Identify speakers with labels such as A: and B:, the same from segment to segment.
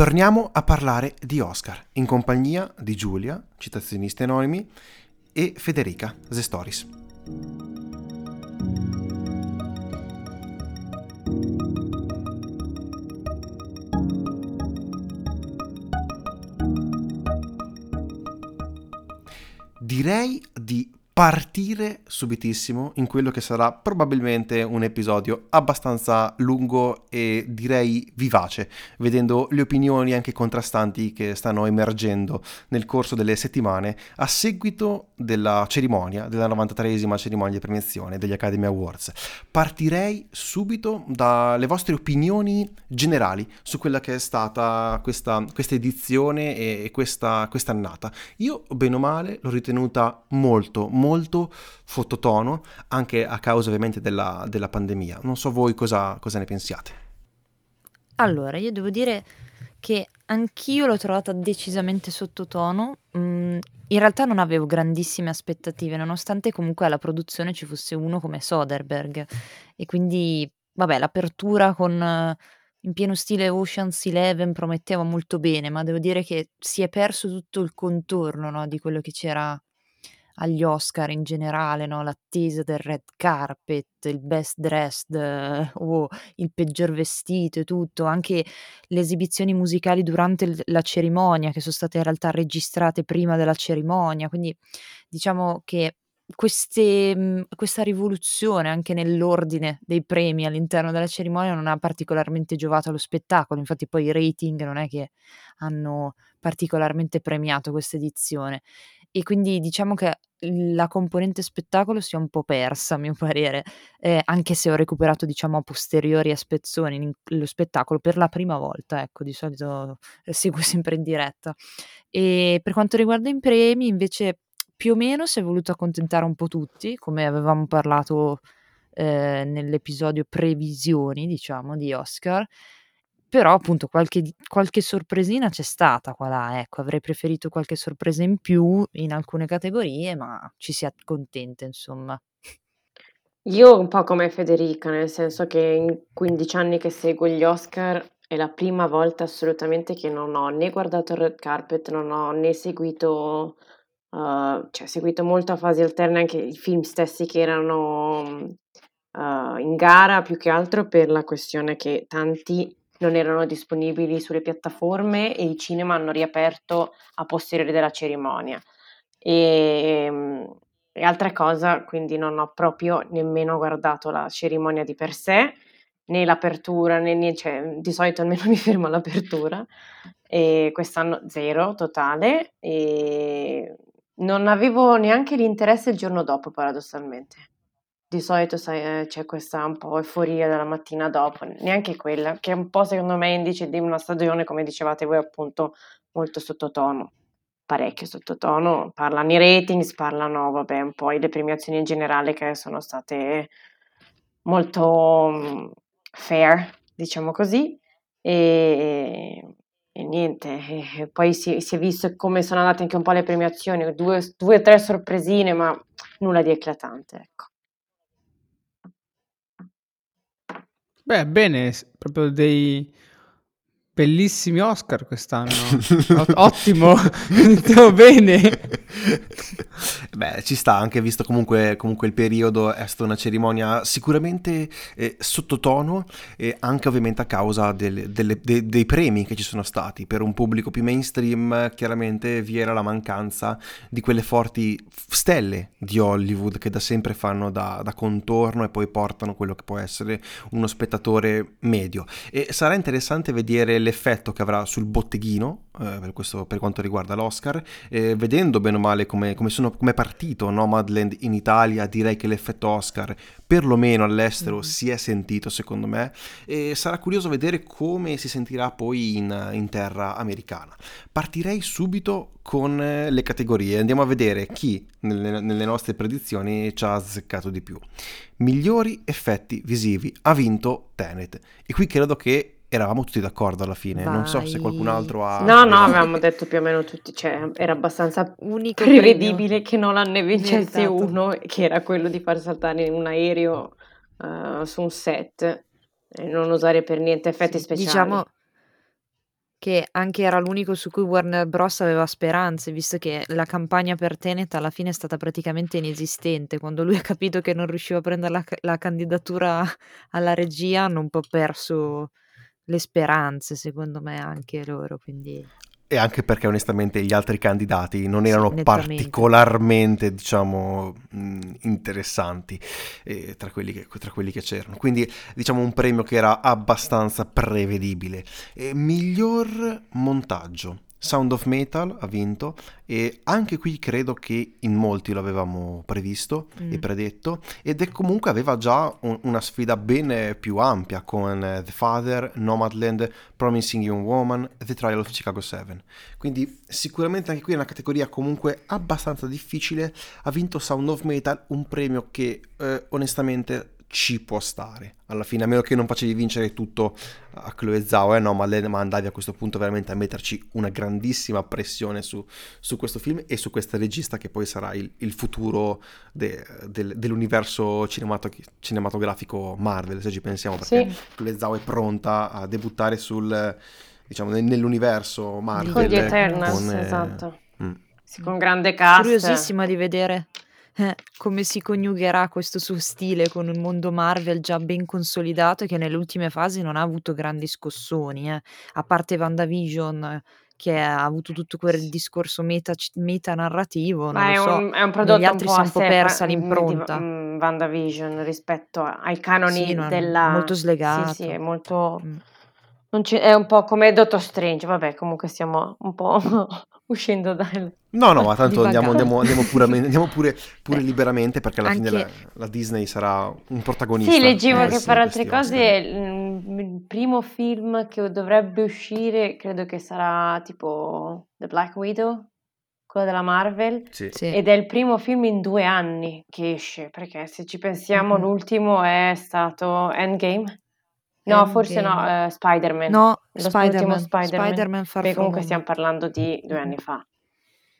A: torniamo a parlare di Oscar in compagnia di Giulia, citazionisti anonimi, e Federica, The Stories. Direi di partire subitissimo in quello che sarà probabilmente un episodio abbastanza lungo e direi vivace, vedendo le opinioni anche contrastanti che stanno emergendo nel corso delle settimane a seguito della cerimonia, della 93esima cerimonia di premiazione degli Academy Awards. Partirei subito dalle vostre opinioni generali su quella che è stata questa, questa edizione e questa annata. Io, bene o male, l'ho ritenuta molto, molto fottotono, anche a causa ovviamente della, della pandemia. Non so voi cosa, cosa ne pensiate.
B: Allora, io devo dire che anch'io l'ho trovata decisamente sottotono. Mm, in realtà non avevo grandissime aspettative, nonostante comunque alla produzione ci fosse uno come Soderbergh. E quindi, vabbè, l'apertura con in pieno stile Ocean's Eleven prometteva molto bene, ma devo dire che si è perso tutto il contorno, no, di quello che c'era agli Oscar in generale, no? l'attesa del red carpet, il best dressed eh, o il peggior vestito e tutto, anche le esibizioni musicali durante l- la cerimonia che sono state in realtà registrate prima della cerimonia, quindi diciamo che queste, mhmm, questa rivoluzione anche nell'ordine dei premi all'interno della cerimonia non ha particolarmente giovato allo spettacolo, infatti poi i rating non è che hanno particolarmente premiato questa edizione e quindi diciamo che la componente spettacolo si è un po' persa a mio parere, ehm, anche se ho recuperato diciamo a posteriori a spezzoni lo spettacolo per la prima volta, ecco, di solito seguo sempre in diretta. E per quanto riguarda i premi invece più o meno si è voluto accontentare un po' tutti, come avevamo parlato, ehm, nell'episodio previsioni diciamo di Oscar. Però appunto qualche qualche sorpresina c'è stata qua là, ecco. Avrei preferito qualche sorpresa in più in alcune categorie, ma ci si accontenta insomma.
C: Io un po' come Federica, nel senso che in 15 anni che seguo gli Oscar è la prima volta assolutamente che non ho né guardato il red carpet, non ho né seguito, uh, cioè seguito molto a fasi alterne anche i film stessi che erano uh, in gara, più che altro per la questione che tanti non erano disponibili sulle piattaforme e i cinema hanno riaperto a posteriori della cerimonia. E, ehm, e altra cosa, quindi non ho proprio nemmeno guardato la cerimonia di per sé, né l'apertura, né, né cioè, di solito almeno mi fermo all'apertura, e quest'anno zero totale, e non avevo neanche l'interesse il giorno dopo, paradossalmente. Di solito sai, ehm, c'è questa un po' euforia della mattina dopo, neanche quella, che è un po' secondo me indice di una stagione, come dicevate voi appunto, molto sottotono, parecchio sottotono. Parlano i ratings, parlano vabbè un po' le premiazioni in generale che sono state molto, mhmm, fair, diciamo così, e e niente, e poi si si è visto come sono andate anche un po' le premiazioni, due o tre sorpresine, ma nulla di eclatante, ecco.
D: Beh, bene, proprio dei bellissimi Oscar quest'anno. Ottimo, iniziamo bene.
A: Beh, ci sta anche visto comunque, comunque il periodo, è stata una cerimonia sicuramente eh, sottotono e anche ovviamente a causa del, delle, de, dei premi che ci sono stati. Per un pubblico più mainstream chiaramente vi era la mancanza di quelle forti stelle di Hollywood che da sempre fanno da, da contorno e poi portano quello che può essere uno spettatore medio. E sarà interessante vedere l'effetto che avrà sul botteghino eh, per, questo, per, quanto riguarda l'Oscar, eh, vedendo bene o male come, come, sono, come, è partito Nomadland in Italia, direi che l'effetto Oscar, perlomeno all'estero, mm. si è sentito secondo me e sarà curioso vedere come si sentirà poi in, in terra americana. Partirei subito con eh, le categorie, andiamo a vedere chi nelle, nelle nostre predizioni ci ha azzeccato di più. Migliori effetti visivi ha vinto Tenet e qui credo che eravamo tutti d'accordo alla fine. Vai. Non so se qualcun altro ha.
C: No, no, avevamo detto più o meno tutti. Cioè, era abbastanza Unico prevedibile premio. che Nolan ne vincesse esatto. uno, che era quello di far saltare un aereo uh, su un set e non usare per niente effetti speciali.
B: Diciamo che anche era l'unico su cui Warner Bros. aveva speranze, visto che la campagna per Tenet alla fine è stata praticamente inesistente. Quando lui ha capito che non riusciva a prendere la, la candidatura alla regia, hanno un po' perso le speranze, secondo me, anche loro. Quindi
A: e anche perché onestamente gli altri candidati non erano
B: Sì,
A: particolarmente, diciamo, interessanti eh, tra, quelli che, tra, quelli che, c'erano. Quindi diciamo un premio che era abbastanza prevedibile. E miglior montaggio. Sound of Metal ha vinto e anche qui credo che in molti lo avevamo previsto mm. e predetto ed è comunque aveva già un, una sfida ben più ampia con uh, The Father, Nomadland, Promising Young Woman, The Trial of Chicago 7. Quindi sicuramente anche qui è una categoria comunque abbastanza difficile. Ha vinto Sound of Metal, un premio che eh, onestamente ci può stare alla fine, a meno che non facevi vincere tutto a Chloe Zhao, eh, no, ma, le, ma andavi a questo punto veramente a metterci una grandissima pressione su, su questo film e su questa regista che poi sarà il, il futuro de, de, dell'universo cinematografico Marvel, se ci pensiamo, perché sì. Chloe Zhao è pronta a debuttare sul, diciamo, nell'universo Marvel.
C: Con gli Eternals, con, eh, esatto. Mm. Sì, con grande cast.
B: Curiosissima di vedere eh, come si coniugherà questo suo stile con un mondo Marvel già ben consolidato e che nelle ultime fasi non ha avuto grandi scossoni, eh. A parte WandaVision che ha avuto tutto quel discorso meta, meta narrativo,
C: Ma
B: è
C: so.
B: un,
C: è un prodotto
B: Negli altri
C: un
B: si è un po' persa l'impronta.
C: Di, WandaVision rispetto ai canoni
B: sì,
C: della...
B: Molto slegato.
C: Sì, sì, è molto... Mm. È un po' come Doctor Strange, vabbè, comunque stiamo un po' uscendo dal...
A: No, no, ma tanto andiamo, andiamo, andiamo, puramente, andiamo pure, pure liberamente perché alla anche... fine la, la, Disney sarà un protagonista.
C: Sì, leggevo eh, che per altre cose il primo film che dovrebbe uscire credo che sarà tipo The Black Widow, quello della Marvel,
A: sì.
C: Sì. ed è il primo film in due anni che esce, perché se ci pensiamo mm-hmm. l'ultimo è stato Endgame. No, Endgame. forse no, uh, Spider-Man.
B: No, Spider-Man. Spider-Man.
C: Spider-Man Beh, comunque stiamo parlando di due anni fa.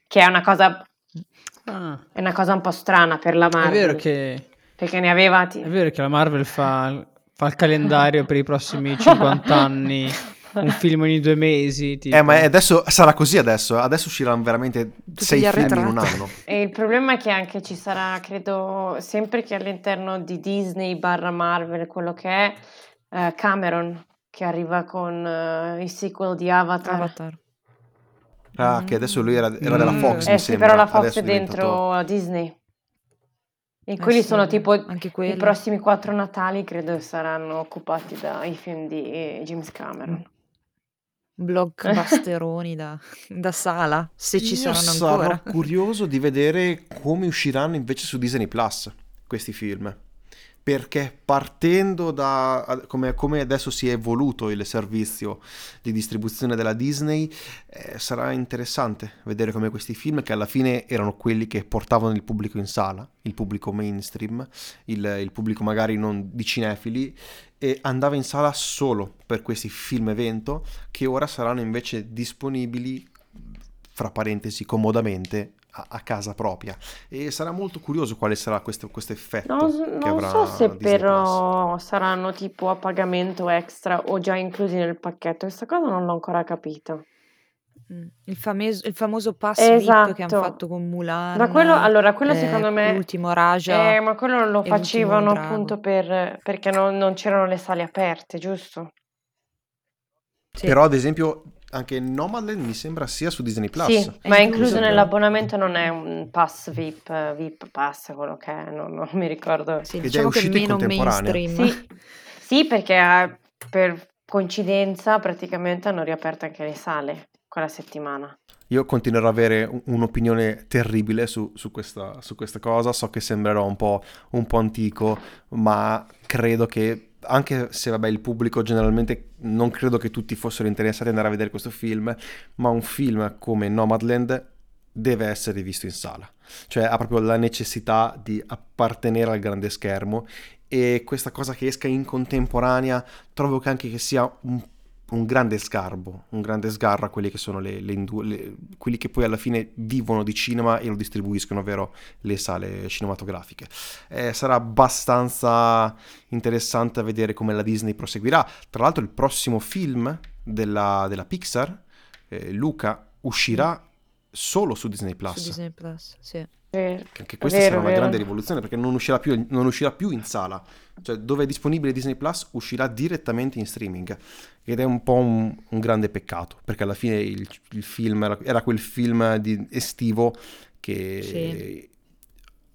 C: Che è una cosa... Ah. È una cosa un po' strana per la Marvel.
D: È vero che...
C: Perché ne aveva...
D: T- è vero che la Marvel fa, fa il calendario per i prossimi 50 anni un film ogni due mesi. Tipo.
A: Eh, ma adesso sarà così adesso. Adesso usciranno veramente Tutti sei film in un anno.
C: E il problema è che anche ci sarà, credo, sempre che all'interno di Disney barra Marvel, quello che è, uh, Cameron che arriva con uh, il sequel di Avatar.
B: Avatar.
A: Ah, mm. che adesso lui era, era della mm. Fox.
C: Eh sì, però la Fox adesso è dentro diventato... Disney. E eh quelli sì, sono tipo i prossimi quattro Natali, credo saranno occupati dai film di James Cameron.
B: Blockbusteroni da, da sala, se ci
A: Io
B: saranno ancora.
A: Sarò curioso di vedere come usciranno invece su Disney Plus questi film perché partendo da come, come, adesso si è evoluto il servizio di distribuzione della Disney, eh, sarà interessante vedere come questi film, che alla fine erano quelli che portavano il pubblico in sala, il pubblico mainstream, il, il pubblico magari non di cinefili, e andava in sala solo per questi film evento, che ora saranno invece disponibili, fra parentesi, comodamente a, a, casa propria e sarà molto curioso quale sarà questo, questo effetto
C: non,
A: che
C: non
A: avrà
C: so se
A: Disney
C: però Plus. saranno tipo a pagamento extra o già inclusi nel pacchetto questa cosa non l'ho ancora capita
B: mm, il, fameso, il famoso pass esatto. che hanno fatto con Mulan
C: ma quello, allora quello eh, secondo me
B: l'ultimo Raja
C: eh, ma quello lo facevano appunto per, perché non, non c'erano le sale aperte giusto?
A: Sì. Però ad esempio anche Nomadland mi sembra sia su Disney Plus.
C: Sì, ma è incluso nell'abbonamento, non è un pass VIP, VIP pass, quello che è, non, non mi ricordo.
B: Sì, Ed diciamo è uscito che meno mainstream.
C: Sì, sì perché eh, per coincidenza praticamente hanno riaperto anche le sale quella settimana.
A: Io continuerò ad avere un'opinione terribile su, su, questa, su questa, cosa, so che sembrerò un po', un po' antico, ma credo che anche se vabbè il pubblico generalmente non credo che tutti fossero interessati ad andare a vedere questo film, ma un film come Nomadland deve essere visto in sala, cioè ha proprio la necessità di appartenere al grande schermo e questa cosa che esca in contemporanea trovo che anche che sia un un grande sgarbo, un grande sgarro a quelli che sono le, le, le, quelli che poi alla fine vivono di cinema e lo distribuiscono, ovvero le sale cinematografiche. Eh, sarà abbastanza interessante vedere come la Disney proseguirà. Tra l'altro il prossimo film della, della Pixar, eh, Luca, uscirà solo su Disney Plus.
B: Su Disney Plus, sì.
C: Vero.
A: Che Anche questa
C: Vero,
A: sarà una
C: vero.
A: grande rivoluzione perché non uscirà, più, non uscirà più in sala. Cioè, dove è disponibile Disney Plus uscirà direttamente in streaming. Ed è un po' un, un grande peccato perché alla fine il, il film era, era quel film di- estivo che
B: Sì.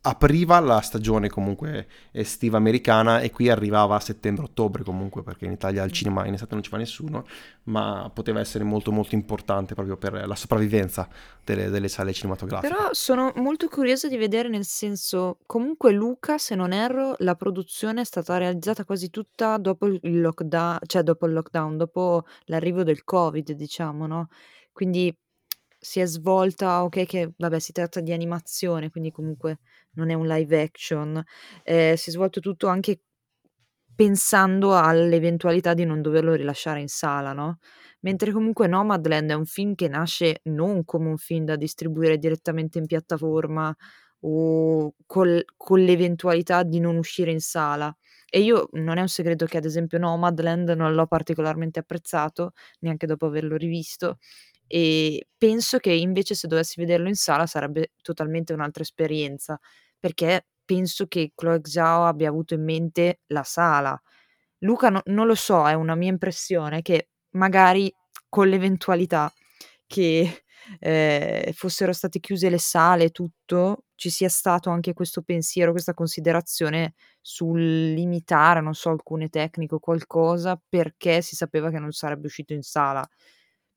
A: Apriva la stagione comunque estiva americana e qui arrivava a settembre-ottobre comunque perché in Italia al cinema in estate non ci fa nessuno ma poteva essere molto molto importante proprio per la sopravvivenza delle, delle sale cinematografiche.
B: Però sono molto curiosa di vedere nel senso, comunque Luca, se non erro, la produzione è stata realizzata quasi tutta dopo il lockdown, cioè dopo il lockdown, dopo l'arrivo del Covid, diciamo, no? Quindi si è svolta, ok, che vabbè, si tratta di animazione, quindi comunque non è un live action, eh, si è svolto tutto anche pensando all'eventualità di non doverlo rilasciare in sala, no? Mentre comunque Nomadland è un film che nasce non come un film da distribuire direttamente in piattaforma o col- con l'eventualità di non uscire in sala. E io non è un segreto che ad esempio Nomadland non l'ho particolarmente apprezzato, neanche dopo averlo rivisto, e penso che invece se dovessi vederlo in sala sarebbe totalmente un'altra esperienza, perché penso che Chloe Zhao abbia avuto in mente la sala. Luca no- non lo so, è una mia impressione che magari con l'eventualità che eh, fossero state chiuse le sale e tutto, ci sia stato anche questo pensiero, questa considerazione sul limitare, non so, alcune tecniche o qualcosa perché si sapeva che non sarebbe uscito in sala.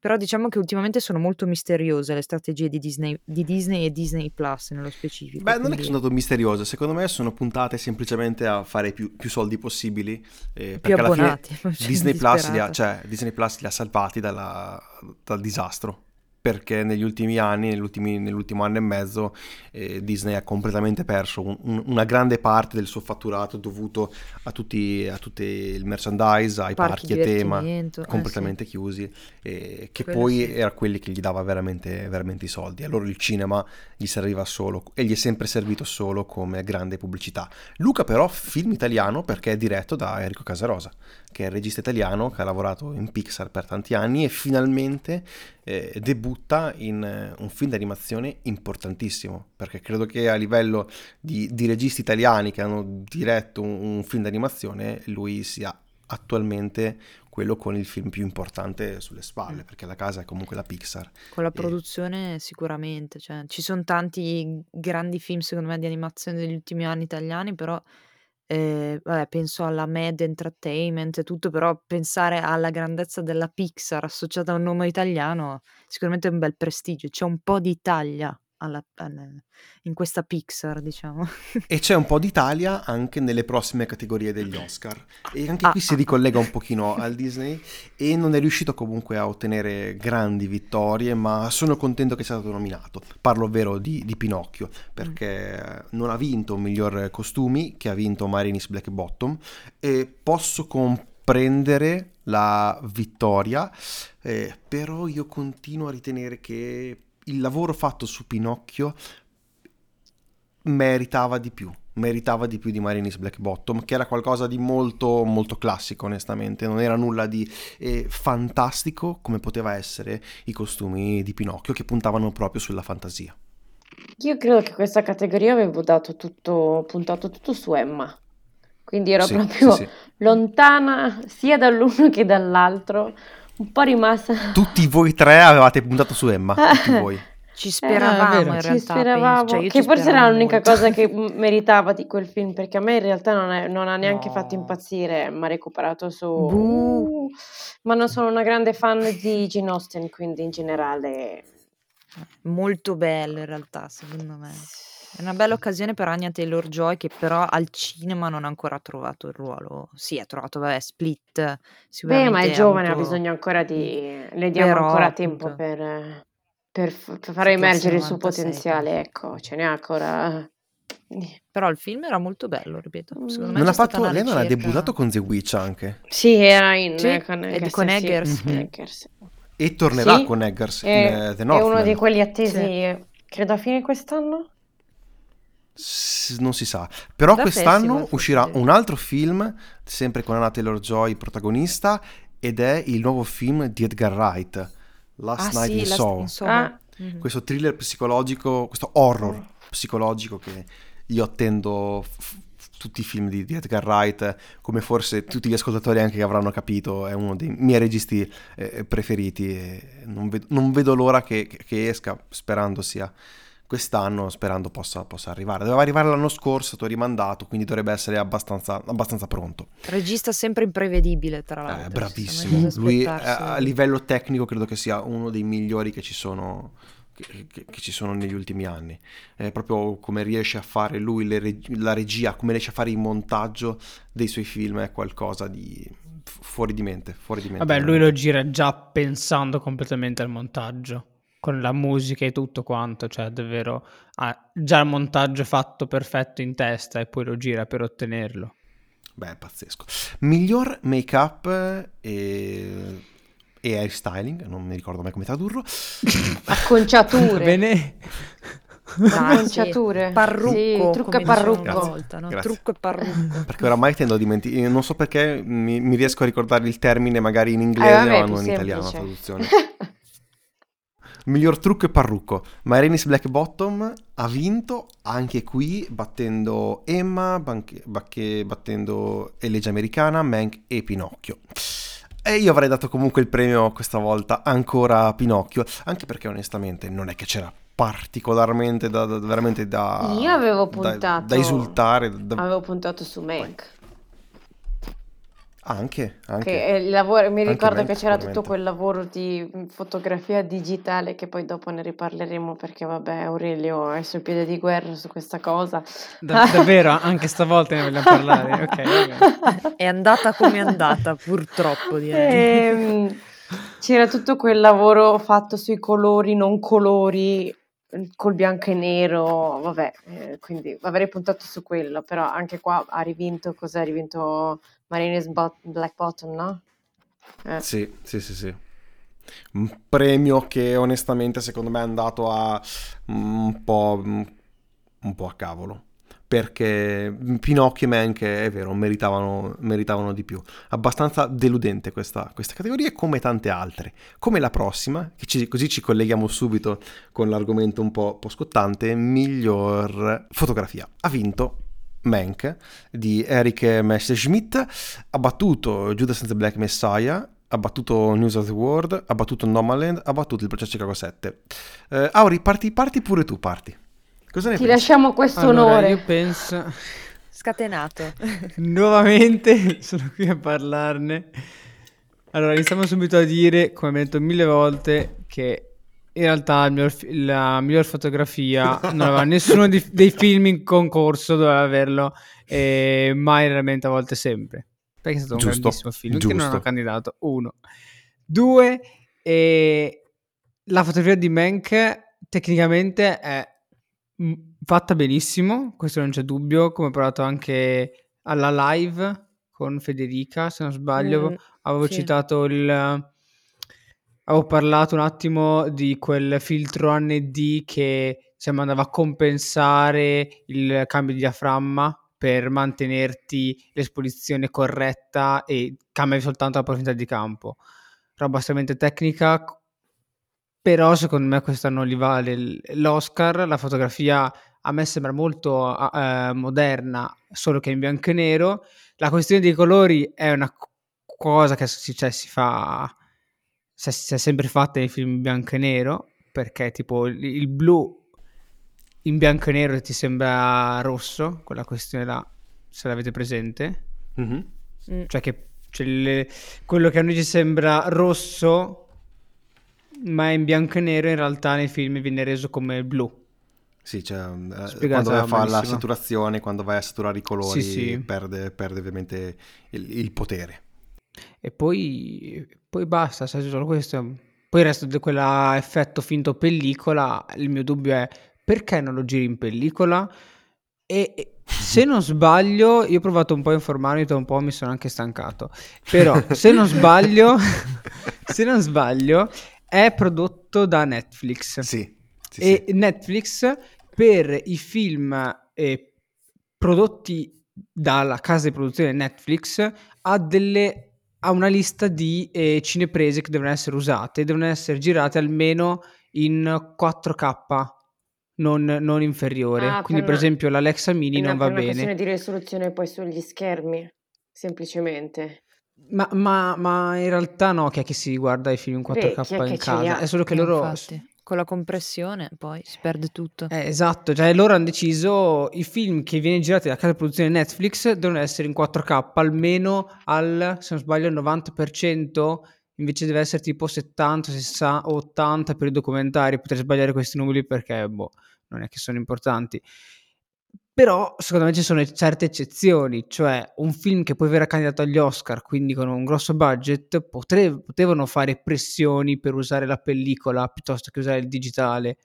B: Però diciamo che ultimamente sono molto misteriose le strategie di Disney, di Disney e Disney Plus nello specifico.
A: Beh, non è che
B: quindi-
A: sono stato misterioso, secondo me sono puntate semplicemente a fare più, più soldi possibili, eh, perché alla fine
B: abbonati.
A: Disney Plus, li ha, cioè, Disney Plus li ha salvati dalla- dal disastro. Perché negli ultimi anni, nell'ultimo anno e mezzo, eh, Disney ha completamente perso un- un- una grande parte del suo fatturato dovuto a tutti, a tutti il merchandise, ai
B: Parchi
A: parchi a tema
B: divertimento, eh, sì.
A: completamente chiusi, eh, che
B: Quello
A: poi
B: sì.
A: era quelli che gli dava veramente, veramente i soldi. Allora il cinema gli serviva solo e gli è sempre servito solo come grande pubblicità. Luca però film italiano perché è diretto da Enrico Casarosa, che è il regista italiano che ha lavorato in Pixar per tanti anni e finalmente eh, debutta in eh, un film d'animazione importantissimo, perché credo che a livello di, di registi italiani che hanno diretto un, un film d'animazione, lui sia attualmente quello con il film più importante sulle spalle, perché la casa è comunque la Pixar.
B: Con la
A: E-
B: produzione sicuramente, cioè, ci sono tanti grandi film secondo me di animazione degli ultimi anni italiani, però eh, vabbè, penso alla Mad Entertainment e tutto, però pensare alla grandezza della Pixar associata a un nome italiano sicuramente è un bel prestigio, c'è un po' di Alla- al- in questa Pixar, diciamo.
A: E c'è un po' d'Italia anche nelle prossime categorie degli Oscar. E anche
B: Ah,
A: qui si
B: ah, ah.
A: ricollega un pochino al Disney e non è riuscito comunque a ottenere grandi vittorie, ma sono contento che sia stato nominato. Parlo ovvero di, di Pinocchio, perché non ha vinto miglior costumi, che ha vinto Marinis Black Bottom, e posso comprendere la vittoria, eh, però io continuo a ritenere che il lavoro fatto su Pinocchio meritava di più, meritava di più di Marinis Black Bottom, che era qualcosa di molto molto classico, onestamente, non era nulla di eh, fantastico come poteva essere i costumi di Pinocchio che puntavano proprio sulla fantasia.
C: Io credo che questa categoria avevo dato tutto, puntato tutto su Emma. Quindi ero
A: Sì,
C: proprio
A: sì, sì.
C: lontana sia dall'uno che dall'altro, un po' rimasta.
A: Tutti voi tre avevate puntato su Emma, tutti voi.
B: Ci speravamo
D: vero.
B: in
C: Ci
B: realtà,
C: speravamo,
B: cioè io
C: che
B: ci
C: forse era l'unica
B: molto.
C: cosa che meritava di quel film, perché a me in realtà non, è- non ha neanche fatto
D: No.
C: impazzire, ma ha recuperato su...
B: Buh.
C: Uh, ma non sono una grande fan di Jane Austen, quindi in generale...
B: Molto bello in realtà, secondo me. È una bella occasione per Anya Taylor-Joy che però al cinema non ha ancora trovato il ruolo. Sì, ha trovato, vabbè, Split,
C: Beh, ma è giovane, ha bisogno ancora di... Le diamo
B: Però,
C: ancora tempo
B: appunto,
C: per, per f- per fare
B: classe
C: emergere il suo
B: 96.
C: potenziale, ecco, ce n'è ancora...
B: Però il film era molto bello, ripeto. Secondo me
A: Non fatto,
B: una
A: lei non ha debuttato con The Witch anche
C: Sì, era in
B: Sì,
C: con Eggers,
B: con
C: sì,
B: Eggers.
D: Mhm.
C: Eggers.
A: e tornerà
C: Sì,
A: con Eggers in
C: È,
A: eh, The
C: è uno di quelli attesi, credo a fine quest'anno.
A: S- non si sa. Però
B: Da
A: quest'anno
B: festival, forse,
A: uscirà
B: sì.
A: un altro film, sempre con Anna Taylor-Joy protagonista, ed è il nuovo film di Edgar Wright, Last
B: Ah
A: Night
B: sì,
A: in
B: Last
A: Soho.
C: Ah.
B: Mhm.
A: Questo thriller psicologico, questo horror psicologico che io attendo f- f- tutti i film di, di Edgar Wright, come forse tutti gli ascoltatori anche che avranno capito, è uno dei miei registi eh, preferiti e non vedo, non vedo l'ora che- che esca, sperando sia quest'anno, sperando possa, possa arrivare. Doveva arrivare l'anno scorso, è stato rimandato, quindi dovrebbe essere abbastanza, abbastanza pronto.
B: Regista sempre imprevedibile, tra
A: Eh,
B: l'altro.
A: bravissimo.
B: senza mai
A: Lui eh, a livello tecnico credo che sia uno dei migliori che ci sono, che, che- che ci sono negli ultimi anni. È proprio come riesce a fare lui le reg- la regia, come riesce a fare il montaggio dei suoi film è qualcosa di fuori di mente. Fuori di mente
D: Vabbè, lui
A: veramente.
D: lo gira già pensando completamente al montaggio, con la musica e tutto quanto, cioè davvero ha già il montaggio fatto perfetto in testa e poi lo gira per ottenerlo.
A: Beh, è pazzesco. Miglior make-up e, e hairstyling, non mi ricordo mai come tradurlo.
C: Acconciature.
D: Bene.
B: Dai,
C: Acconciature.
B: sì. Parrucco,
C: Sì, trucco e parrucco.
B: dicevano una volta, no?
A: Grazie.
B: Trucco e parrucco.
A: Perché oramai tendo a dimenticare, non so perché mi, mi riesco a ricordare il termine magari in inglese
C: Eh, vabbè, più
A: non in italiano la traduzione. Miglior trucco e parrucco. Myrenis Black Bottom ha vinto anche qui battendo Emma, banche- bacche- battendo E legge americana, Mank e Pinocchio. E io avrei dato comunque il premio questa volta ancora a Pinocchio, anche perché onestamente non è che c'era particolarmente da, da- veramente da
C: Io avevo
A: da-
C: puntato-
A: da, esultare da-
C: Avevo puntato su Mank.
A: Anche, anche.
C: Il lavoro, mi
A: Anche
C: ricordo
A: Mank
C: che c'era tutto quel lavoro di fotografia digitale che poi dopo ne riparleremo perché vabbè Aurelio è sul piede di guerra su questa cosa.
D: Da- davvero, anche stavolta ne vogliamo parlare. Ok, vabbè.
B: È andata come è andata, purtroppo direi.
C: Ehm, c'era tutto quel lavoro fatto sui colori, non colori, col bianco e nero, vabbè, eh, quindi avrei puntato su quello, però anche qua ha rivinto, cos'è? Ha rivinto Marines Bot- Black Bottom, no? Eh,
A: Sì, sì, sì, sì. Un premio che onestamente secondo me è andato a mm, un po', mm, un po' a cavolo. Perché Pinocchio e Mank, è vero, meritavano, meritavano di più. Abbastanza deludente questa, questa categoria, come tante altre. Come la prossima, che ci- così ci colleghiamo subito con l'argomento un po', po' scottante, miglior fotografia. Ha vinto Mank di Eric Messerschmidt, ha battuto Judas and the Black Messiah, ha battuto News of the World, ha battuto Nomadland, ha battuto il processo Chicago 7. Eh, Auri, parti, parti pure tu, parti. Cosa ne
C: ti
A: pensi?
C: lasciamo questo
D: Allora,
C: onore.
D: io penso...
B: Scatenato.
D: Nuovamente sono qui a parlarne. Allora, iniziamo subito a dire, come abbiamo detto mille volte, che in realtà il miglior la miglior fotografia non aveva nessuno di- dei film in concorso, doveva averlo, e mai realmente a volte sempre. Perché è stato un
A: Giusto,
D: grandissimo film che non
A: giusto.
D: ha candidato. Uno. Due, e la fotografia di Mank tecnicamente è mm, fatta benissimo, questo non c'è dubbio, come ho provato anche alla live con Federica, se non sbaglio,
B: Mm,
D: avevo
B: sì.
D: citato il... Avevo parlato un attimo di quel filtro ND che diciamo, andava a compensare il cambio di diaframma per mantenerti l'esposizione corretta e cambiavi soltanto la profondità di campo. Roba estremamente tecnica, però secondo me quest'anno gli vale l'Oscar. La fotografia a me sembra molto eh, moderna, solo che in bianco e nero. La questione dei colori è una co- cosa che cioè, si fa, si è, si è sempre fatta nei film in bianco e nero, perché tipo il, il blu in bianco e nero ti sembra rosso, quella questione là, se l'avete presente.
A: Mhm.
B: Mm.
D: Cioè che c'è il- quello che a noi ci sembra rosso, ma è in bianco e nero, in realtà nei film viene reso come blu.
A: Sì, cioè, eh,
D: Spiegata
A: quando vai a fare la saturazione, quando vai a saturare i colori,
D: Sì, sì.
A: Perde, perde ovviamente il, il potere.
D: E poi, poi basta, solo questo. Poi il resto di quella effetto finto pellicola, il mio dubbio è perché non lo giri in pellicola? E e se non sbaglio, io ho provato un po' a informarmi, un po' mi sono anche stancato. Però, se non sbaglio, se non sbaglio, è prodotto da Netflix.
A: Sì, sì,
D: e
A: sì.
D: Netflix per i film eh, prodotti dalla casa di produzione Netflix ha delle ha una lista di eh, cineprese che devono essere usate, devono essere girate almeno in 4K, non, non inferiore.
C: Ah,
D: Quindi,
C: per
D: per
C: una,
D: esempio, l'Alexa Mini
C: una-
D: non va
C: per una questione
D: bene.
C: di risoluzione poi sugli schermi, semplicemente.
D: Ma, ma- ma in realtà no, chi è che si guarda i film in
C: Beh, chi
D: 4K
C: è
D: in
C: che
D: casa? È solo che loro...
B: infatti, con la compressione poi si perde tutto.
D: Eh, esatto, cioè loro hanno deciso i film che viene girati da casa produzione Netflix devono essere in 4K almeno al, se non sbaglio, il 90%, invece deve essere tipo 70, 60, 80 per i documentari. Potrei sbagliare questi numeri perché, boh, non è che sono importanti. Però secondo me ci sono certe eccezioni, cioè un film che poi verrà candidato agli Oscar, quindi con un grosso budget, potre- potevano fare pressioni per usare la pellicola piuttosto che usare il digitale.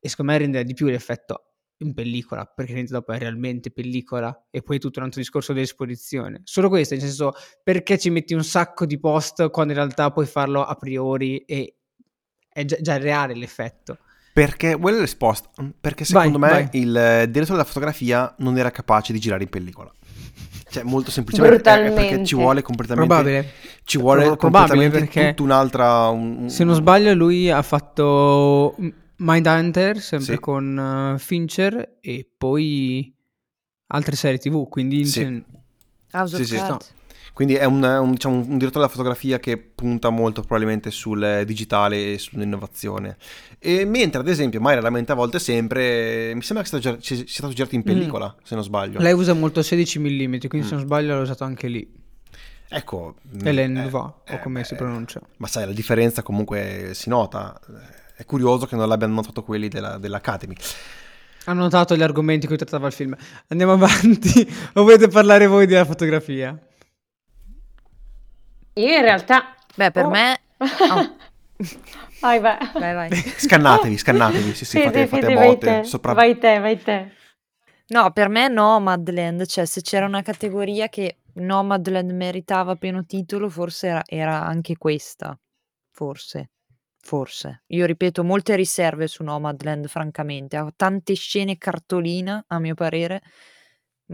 D: E secondo me rende di più l'effetto in pellicola, perché dopo è realmente pellicola e poi tutto un altro discorso dell'esposizione. Solo questo, nel senso, perché ci metti un sacco di post quando in realtà puoi farlo a priori e è già, già reale l'effetto.
A: Perché, well risposta, perché
D: Vai,
A: secondo me
D: vai.
A: il eh, direttore della fotografia non era capace di girare in pellicola. Cioè, molto semplicemente è- è perché ci vuole completamente
D: Probabile.
A: ci vuole
D: Pro- probabile,
A: completamente
D: perché
A: tutta un'altra un- un-
D: Se non sbaglio, lui ha fatto Mindhunter sempre
A: Sì.
D: con uh, Fincher e poi altre serie TV. Quindi
A: Sì.
D: cioè,
B: House of
A: Sì, sì,
B: Cards.
A: Quindi è un, un, diciamo, un direttore della fotografia che punta molto probabilmente sul eh, digitale e sull'innovazione. E mentre ad esempio, mai raramente a volte sempre, mi sembra che sia stato, sia stato girato in pellicola, se non sbaglio.
D: lei usa molto 16 mm, quindi
A: Mm.
D: se non sbaglio l'ho usato anche lì.
A: Ecco,
D: Hélène
A: eh,
D: Duval, o
A: eh,
D: come
A: beh,
D: si pronuncia.
A: Ma sai, la differenza comunque si nota. È curioso che non l'abbiano notato quelli della- dell'Academy.
D: Hanno notato gli argomenti cui trattava il film. Andiamo avanti. o volete parlare voi della fotografia?
C: Io in realtà...
B: Beh, per
C: Oh.
B: me... oh,
C: Vai, vai.
B: vai, vai.
A: Scannatevi, scannatevi, sì, sì, fate,
C: Fede,
A: fate
C: vai
A: botte.
C: te,
A: Sopra...
C: vai te, vai te.
B: No, per me Nomadland, cioè se c'era una categoria che Nomadland meritava a pieno titolo, forse era, era anche questa. Forse. Forse. Io ripeto, molte riserve su Nomadland, francamente. Ha tante scene cartolina, a mio parere,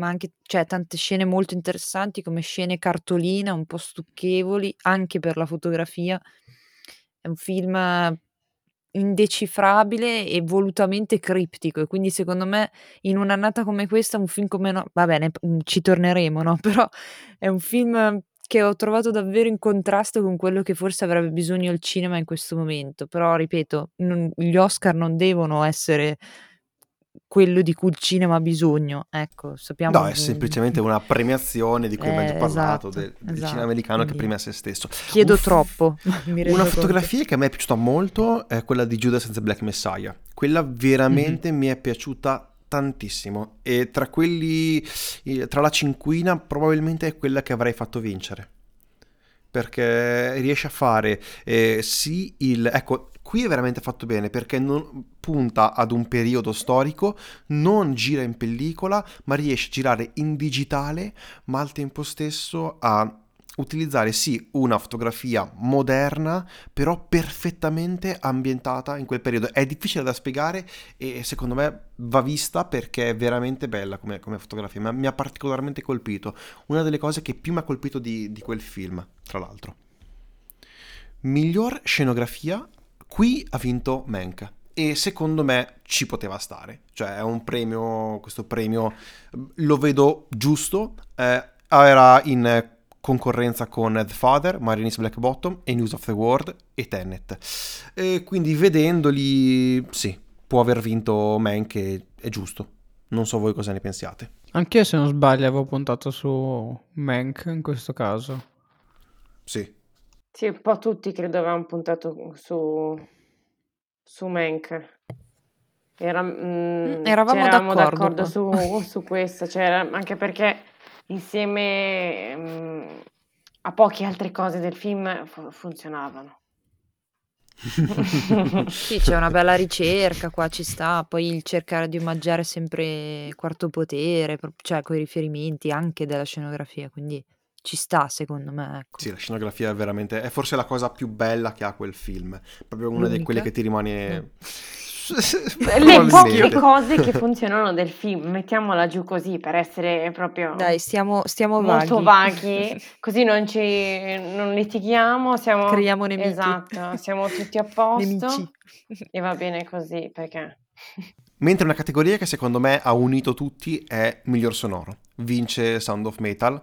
B: ma anche, cioè, tante scene molto interessanti come scene cartolina, un po' stucchevoli, anche per la fotografia. È un film indecifrabile e volutamente criptico e quindi secondo me in un'annata come questa un film come no va bene, p- ci torneremo, no? Però è un film che ho trovato davvero in contrasto con quello che forse avrebbe bisogno il cinema in questo momento. Però, ripeto, non- gli Oscar non devono essere quello di cui il cinema ha bisogno. Ecco, sappiamo.
A: No, è semplicemente una premiazione di cui abbiamo
B: Eh,
A: parlato,
B: esatto,
A: del, del
B: esatto,
A: cinema americano che
B: quindi
A: premia se stesso.
B: Chiedo
A: Un f-
B: troppo.
A: Una
B: conto.
A: fotografia che a me è piaciuta molto è quella di Judas and the Black Messiah. Quella veramente mi è piaciuta tantissimo e tra quelli, tra la cinquina probabilmente è quella che avrei fatto vincere. Perché riesce a fare eh, sì il... Ecco, qui è veramente fatto bene perché non punta ad un periodo storico, non gira in pellicola, ma riesce a girare in digitale, ma al tempo stesso a utilizzare sì una fotografia moderna, però perfettamente ambientata in quel periodo. È difficile da spiegare e secondo me va vista perché è veramente bella come, come fotografia. Ma mi ha particolarmente colpito. Una delle cose che più mi ha colpito di, di quel film, tra l'altro. Miglior scenografia, qui ha vinto Mank. E secondo me ci poteva stare. Cioè è un premio, questo premio lo vedo giusto. Eh, era in concorrenza con The Father, Marinis Black Bottom e News of the World e Tenet. E quindi vedendoli, sì, può aver vinto Mank e è giusto. Non so voi cosa ne pensiate.
D: Anch'io, se non sbaglio, avevo puntato su Mank in questo caso.
A: Sì.
C: Sì, un po' tutti credo avevamo puntato su, su Mank. Era, mm,
B: eravamo
C: c'eravamo
B: d'accordo
C: d'accordo su, su questo, cioè, anche perché insieme mm, a poche altre cose del film fu- funzionavano.
B: Sì, c'è una bella ricerca qua, ci sta. Poi il cercare di omaggiare sempre Quarto Potere, cioè con i riferimenti anche della scenografia, quindi ci sta secondo me, ecco.
A: Sì, la scenografia è veramente, è forse la cosa più bella che ha quel film. Proprio una di quelle
B: L'unica?
A: che ti rimane
C: le poche cose che funzionano del film, mettiamola giù così per essere proprio
B: Dai, stiamo, stiamo
C: molto
B: vaghi.
C: vaghi, così non ci non litighiamo, siamo
B: Creiamo nemici.
C: esatto, siamo tutti a posto
B: Nemici.
C: e va bene così perché
A: Mentre una categoria che secondo me ha unito tutti è miglior sonoro. Vince Sound of Metal,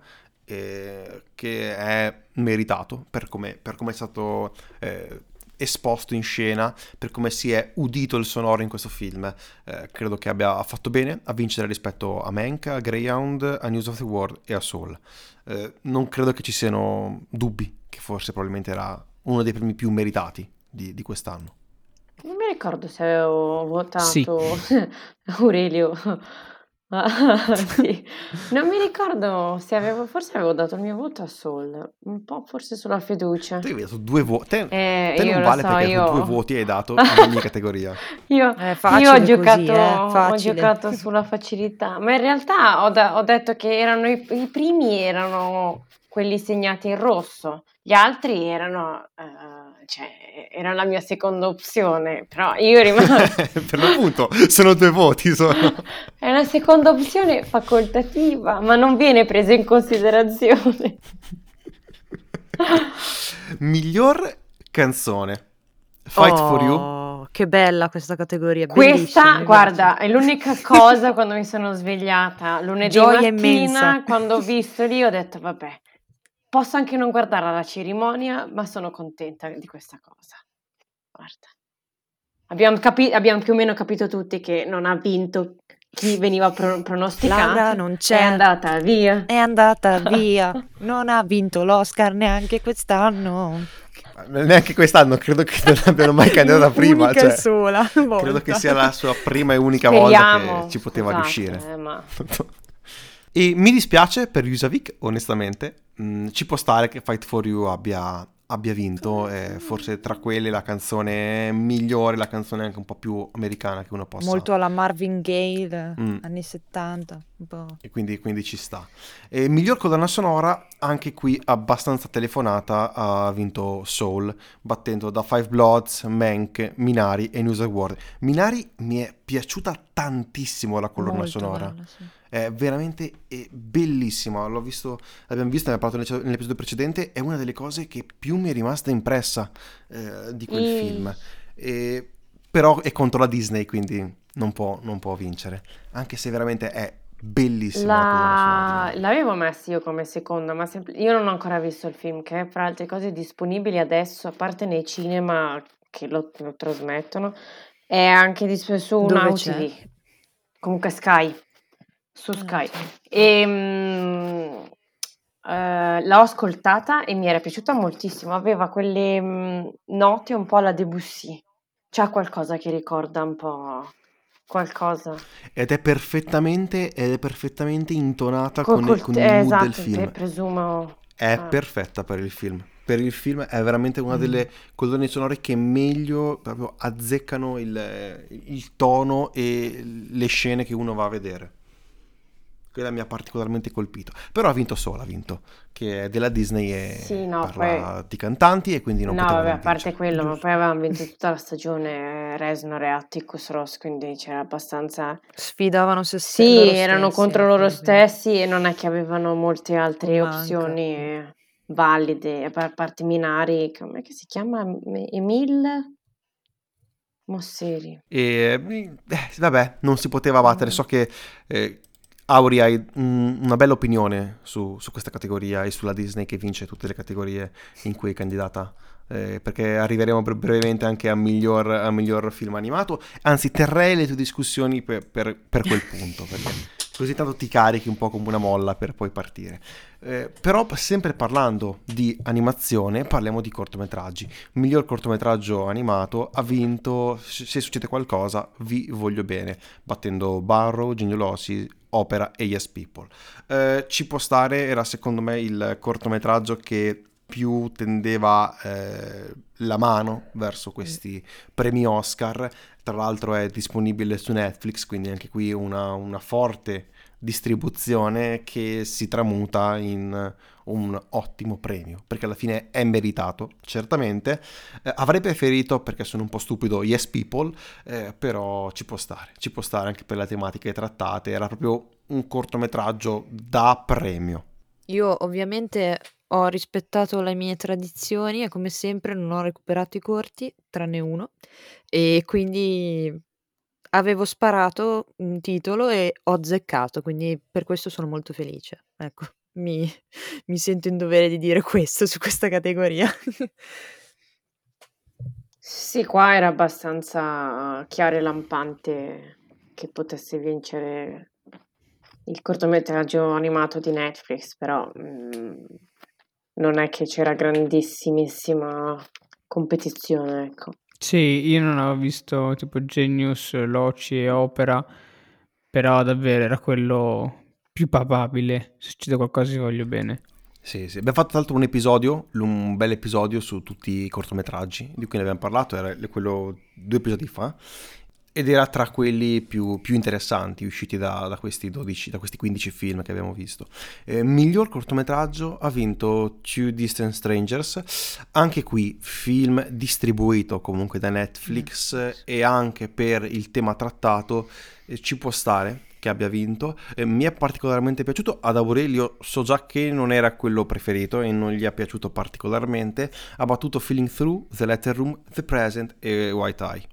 A: eh, che è meritato per come, per come è stato eh, esposto in scena, per come si è udito il sonoro in questo film. Eh, credo che abbia fatto bene a vincere rispetto a Mank, a Greyhound, a News of the World e a Soul. Eh, non credo che ci siano dubbi che forse probabilmente era uno dei premi più meritati di, di quest'anno.
C: Non mi ricordo se avevo votato
D: Sì.
C: Aurelio. Ah, sì. Non mi ricordo se avevo, forse avevo dato il mio voto a Soul, un po' forse sulla fiducia.
A: Tu hai dato due voti. Te,
C: Eh,
A: te non vale
C: so,
A: perché
C: io...
A: due voti hai dato in ogni categoria.
C: Io, io ho
B: così,
C: giocato,
B: eh,
C: ho giocato sulla facilità, ma in realtà ho, da- ho detto che erano i, i primi erano quelli segnati in rosso, gli altri erano, eh, cioè, era la mia seconda opzione, però io rimango...
A: per l'appunto, sono due voti. Sono.
C: È una seconda opzione facoltativa, ma non viene presa in considerazione.
A: Miglior canzone. Fight for You.
B: Oh, Che bella questa categoria,
C: Questa, guarda, è l'unica cosa quando mi sono svegliata lunedì
B: Gioia
C: mattina,
B: immensa.
C: quando ho visto lì, ho detto, vabbè, posso anche non guardare la cerimonia, ma sono contenta di questa cosa. Guarda. Abbiamo, capi- abbiamo più o meno capito tutti che non ha vinto chi veniva pro-
B: Laura
C: pronosticato,
B: non
C: è
B: c'è,
C: andata via.
B: è andata via, non ha vinto l'Oscar neanche quest'anno.
A: Neanche quest'anno, credo che non l'abbiano mai candidata prima.
B: Unica
A: Cioè,
B: sola volta.
A: credo che sia la sua prima e unica volta
C: Speriamo,
A: che ci poteva
C: scusate,
A: riuscire.
C: eh, ma...
A: E mi dispiace per Yusavik, onestamente. Mm, ci può stare che Fight for You abbia, abbia vinto. eh, forse tra quelle la canzone migliore, la canzone anche un po' più americana che uno possa.
B: Molto alla Marvin Gaye,
A: Mm.
B: anni 70, un po'.
A: E quindi, quindi ci sta. E miglior colonna sonora, anche qui abbastanza telefonata, ha vinto Soul, battendo da Five Bloods, Mank, Minari e News Award. Minari mi è piaciuta tantissimo la colonna
B: Molto
A: sonora.
B: bella, sì.
A: È veramente eh, bellissima. L'ho visto, l'abbiamo visto, ne abbiamo parlato nell'episodio- precedente. È una delle cose che più mi è rimasta impressa eh, di quel
C: Mm.
A: film. E- però è contro la Disney, quindi non può, non può vincere. Anche se veramente è bellissima la,
C: La... L'avevo messo io come seconda, ma sem- io non ho ancora visto il film, che è fra altre cose disponibili adesso, a parte nei cinema che lo, lo trasmettono, è anche disponibile su
B: Dove
C: Now
B: c'è?
C: TV, comunque Sky, su
B: Ah,
C: Sky.
B: certo.
C: E, mm, eh, l'ho ascoltata e mi era piaciuta moltissimo, aveva quelle mm, note un po' alla Debussy, c'ha qualcosa che ricorda un po' qualcosa.
A: Ed è perfettamente, ed è perfettamente intonata
C: Col-
A: con, il-
C: col-
A: con il
C: eh,
A: mood del
C: esatto,
A: film.
C: pe- presumo.
A: È
C: ah.
A: perfetta per il film. Per il film è veramente una
B: Mm.
A: delle colonne sonore che meglio proprio azzeccano il, il tono e le scene che uno va a vedere. Quella mi ha particolarmente colpito. Però ha vinto solo, ha vinto, che è della Disney e
C: Sì, no,
A: parla di cantanti e quindi non
C: No,
A: poteva
C: vabbè, a parte
A: vincere.
C: quello, ma
B: Giusto.
C: poi avevamo vinto tutta la stagione Reznor e Atticus Ross, quindi c'era abbastanza...
B: Sfidavano se
C: Sì,
B: stessi. loro
C: erano
B: stessi,
C: contro loro stessi e non è che avevano molte altre
B: Manca.
C: opzioni valide, a par- parte Minari, come che si chiama? Emil Mosseri.
A: E eh, vabbè, non si poteva battere.
C: Mm.
A: So che eh, Auri hai mm, una bella opinione su, su questa categoria e sulla Disney che vince tutte le categorie in cui è candidata. eh, perché arriveremo bre- brevemente anche a miglior, a miglior film animato. Anzi, terrei le tue discussioni per, per- per quel punto. Perché così tanto ti carichi un po' come una molla per poi partire. Eh, però, sempre parlando di animazione, parliamo di cortometraggi. Miglior cortometraggio animato ha vinto Se succede qualcosa, vi voglio bene, battendo Barrow, Genealosi, Opera e Yes People. Eh, ci può stare, era secondo me il cortometraggio che più tendeva eh, la mano verso questi premi Oscar. Tra l'altro è disponibile su Netflix, quindi anche qui una, una forte distribuzione che si tramuta in un ottimo premio, perché alla fine è meritato, certamente. Eh, avrei preferito, perché sono un po' stupido, Yes People, eh, però ci può stare, ci può stare anche per le tematiche trattate, era proprio un cortometraggio da premio.
B: Io ovviamente ho rispettato le mie tradizioni e come sempre non ho recuperato i corti, tranne uno, e quindi avevo sparato un titolo e ho azzeccato, quindi per questo sono molto felice. Ecco, mi, mi sento in dovere di dire questo su questa categoria.
C: Sì, qua era abbastanza chiaro e lampante che potesse vincere il cortometraggio animato di Netflix, però mm, non è che c'era grandissimissima competizione, ecco.
D: Sì, io non avevo visto tipo Genius, Loci e Opera, però davvero era quello più papabile. Se succede qualcosa ti voglio bene.
A: Sì, sì. Abbiamo fatto tra l'altro un episodio, un bel episodio su tutti i cortometraggi di cui ne abbiamo parlato, era quello due episodi fa, ed era tra quelli più, più interessanti usciti da, da, questi 12, da questi 15 film che abbiamo visto. Eh, miglior cortometraggio ha vinto Two Distant Strangers, anche qui film distribuito comunque da Netflix mm. e anche per il tema trattato eh, ci può stare che abbia vinto. Eh, mi è particolarmente piaciuto. Ad Aurelio so già che non era quello preferito e non gli è piaciuto particolarmente. Ha battuto Feeling Through, The Letter Room, The Present e White Eye.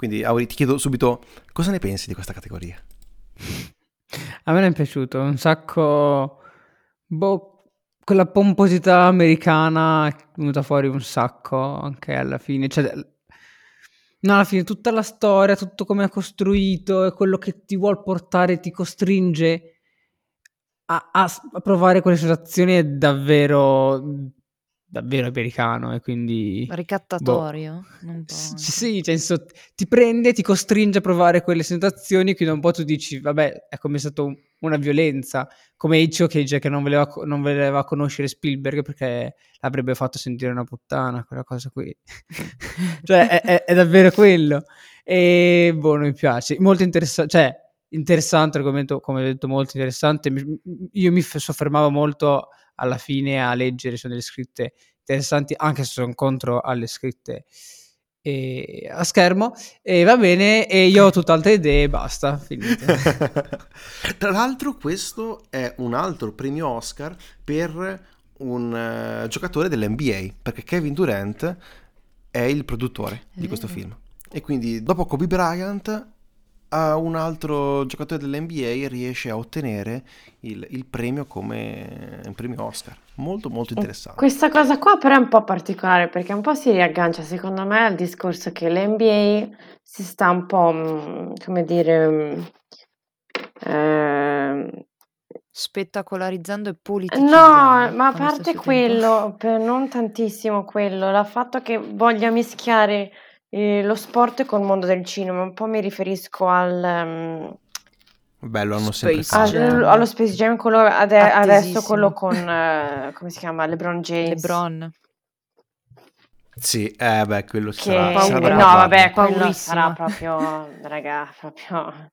A: Quindi Auri, ti chiedo subito cosa ne pensi di questa categoria?
D: A me è piaciuto un sacco. Boh, quella pomposità americana è venuta fuori un sacco anche alla fine. Cioè, no, alla fine tutta la storia, tutto come è costruito e quello che ti vuol portare ti costringe a, a provare quelle sensazioni è davvero davvero americano e quindi...
B: Ricattatorio?
D: Boh. sì, cioè, senso, ti prende, ti costringe a provare quelle sensazioni da un po' tu dici, vabbè, è come stato un, una violenza, come Hitchcock che non voleva, non voleva conoscere Spielberg perché l'avrebbe fatto sentire una puttana, quella cosa qui. cioè, è, è, è, davvero quello. E, boh, mi piace. Molto interessante, cioè, interessante argomento, come ho detto, molto interessante. Io mi soffermavo molto alla fine a leggere sono delle scritte interessanti, anche se sono contro alle scritte e a schermo e va bene e io ho tutt'altre idee basta finito
A: tra l'altro questo è un altro premio Oscar per un uh, giocatore dell'NBA perché Kevin Durant è il produttore di questo film. E quindi dopo Kobe Bryant a un altro giocatore dell'NBA riesce a ottenere il, il, premio come un premio Oscar. Molto molto interessante.
C: Questa cosa qua però è un po' particolare perché un po' si riaggancia secondo me al discorso che l'NBA si sta un po' mm, come dire
B: eh, spettacolarizzando e politicizzando.
C: No, ma a parte quello, non tantissimo quello, il fatto che voglia mischiare Ehm, lo sport col mondo del cinema, un po' mi riferisco al mhmm
A: Bello, hanno sempre
B: Space
C: al allo Space Jam, quello ade adesso quello con come si chiama? LeBron James.
B: LeBron.
A: Sì, eh beh, quello
C: Che
A: sarà sarà
C: no vabbè, quello sarà proprio raga, proprio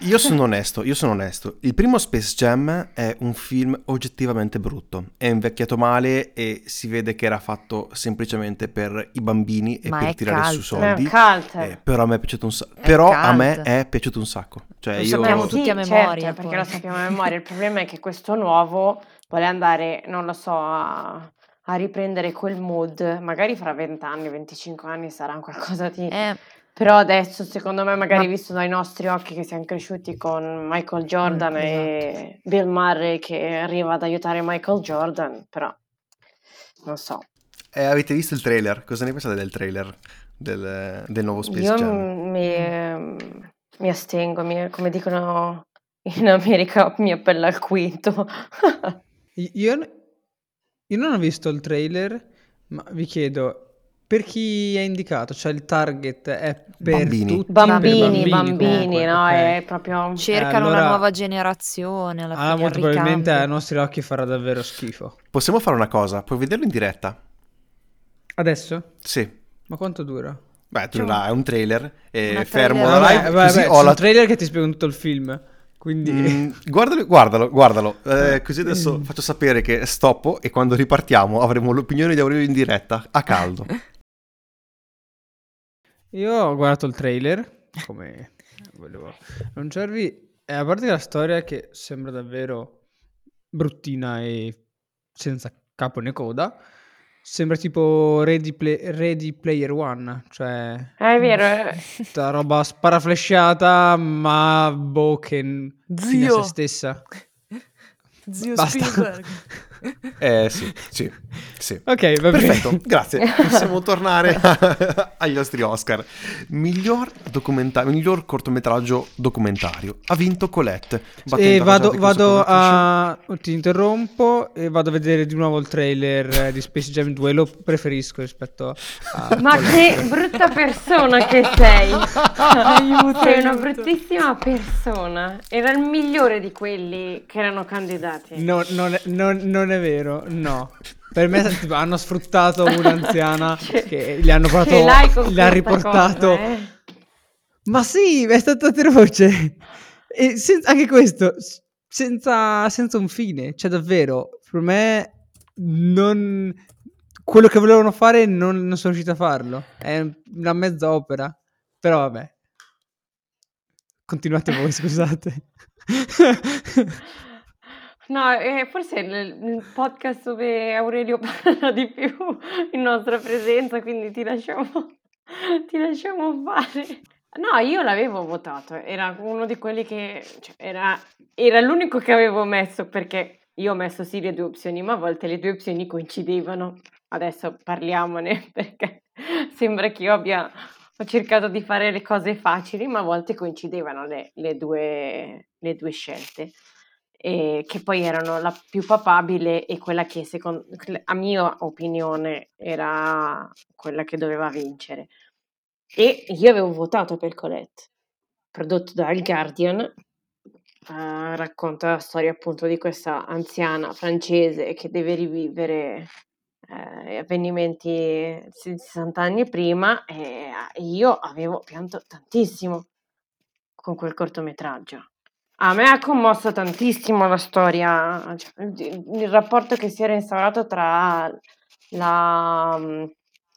A: io sono onesto, io sono onesto. Il primo Space Jam è un film oggettivamente brutto. È invecchiato male e si vede che era fatto semplicemente per i bambini e
B: Ma
A: per tirare
B: cult.
A: su soldi.
C: È cult.
A: Eh, però a me è piaciuto un sacco. Però a me
B: cult.
A: è piaciuto un sacco. Cioè
B: Lo
A: io
B: sappiamo
C: Sì,
B: tutti a memoria,
C: certo, perché lo sappiamo a memoria. Il problema è che questo nuovo vuole andare, non lo so, a a riprendere quel mood. Magari fra 20 anni, 25 anni sarà un qualcosa di
B: Eh,
C: Però adesso, secondo me, magari
B: Ma
C: visto dai nostri occhi che siamo cresciuti con Michael
B: mh,
C: Jordan
B: esatto.
C: e Bill Murray che arriva ad aiutare Michael Jordan, però non so.
A: Eh, avete visto il trailer? Cosa ne pensate del trailer del, del nuovo Space
C: Io
A: Jam?
C: mi, mi astengo, mi- come dicono in America, mi appello al quinto.
D: io, io non ho visto il trailer ma vi chiedo per chi è indicato cioè il target è per
A: Bambini.
D: tutti per
C: Bambini,
D: bambini
C: bambini,
D: comunque
C: no?
D: ok
C: È proprio...
B: cercano
D: allora-
B: una nuova generazione alla
D: Ah,
B: fine,
D: molto
B: il
D: probabilmente ai nostri occhi farà davvero schifo.
A: Possiamo fare una cosa? Puoi vederlo in diretta?
D: Adesso?
A: Sì.
D: Ma quanto dura?
A: Beh, durerà, è un trailer. E
B: Una
A: fermo
B: trailer-
A: la live,
D: vabbè,
A: così
D: vabbè,
A: ho la...
D: un trailer che ti spiega tutto il film. Quindi...
A: Mm, guardalo, guardalo, guardalo. Eh, così adesso faccio sapere che stoppo e quando ripartiamo avremo l'opinione di Aurelio in diretta, a caldo.
D: Io ho guardato il trailer, come volevo annunciarvi, e a parte la storia che sembra davvero bruttina e senza capo né coda, sembra tipo Ready, Play- Ready Player One, cioè...
C: È vero, eh.
D: Sta roba sparaflesciata, ma boh, che n- fine a
B: Zio.
D: se stessa.
B: Zio
D: Basta.
B: Spielberg.
A: Eh sì, sì, sì.
D: Ok, va bene.
A: Perfetto, grazie. Possiamo tornare agli nostri Oscar. Miglior, documenta- miglior cortometraggio documentario. Ha vinto Colette.
D: E
A: la
D: vado, vado a... Ti interrompo e vado a vedere di nuovo il trailer eh, di Space Jam 2. Lo preferisco rispetto a...
C: Ma che brutta persona che sei!
B: Aiuto,
C: sei una bruttissima persona. Era il migliore di quelli che erano candidati.
D: No, non, è, non- non è vero, no. Per me tipo, hanno sfruttato un'anziana che gli hanno portato, le ha riportato.
C: cosa, eh?
D: Ma sì, è stato atroce. E sen- anche questo, senza, senza un fine. Cioè, davvero, per me, non... quello che volevano fare non, non sono riuscito a farlo. È una mezza opera. Però vabbè. Continuate voi, scusate.
C: No, eh, forse il, il podcast dove Aurelio parla di più in nostra presenza, quindi ti lasciamo, ti lasciamo fare. No, io l'avevo votato, era uno di quelli che cioè, era, era l'unico che avevo messo perché io ho messo sì le due opzioni, ma a volte le due opzioni coincidevano. Adesso parliamone perché sembra che io abbia ho cercato di fare le cose facili, ma a volte coincidevano le, le due, le due scelte e che poi erano la più papabile e quella che secondo, a mia opinione era quella che doveva vincere. E io avevo votato per Colette, prodotto dal Guardian, eh, racconta la storia appunto di questa anziana francese che deve rivivere eh, avvenimenti 60 anni prima e io avevo pianto tantissimo con quel cortometraggio. A me ha commosso tantissimo la storia, cioè, il il rapporto che si era instaurato tra la, mm,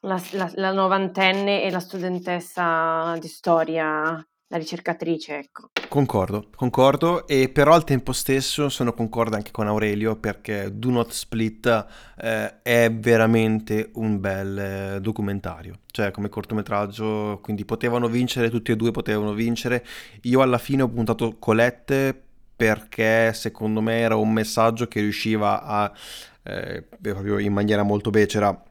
C: la- la- la novantenne e la studentessa di storia, la ricercatrice, ecco.
A: Concordo, concordo, e però al tempo stesso sono concorde anche con Aurelio perché Do Not Split eh, è veramente un bel eh, documentario, cioè come cortometraggio, quindi potevano vincere, tutti e due potevano vincere. Io alla fine ho puntato Colette perché secondo me era un messaggio che riusciva a, eh, proprio in maniera molto becera,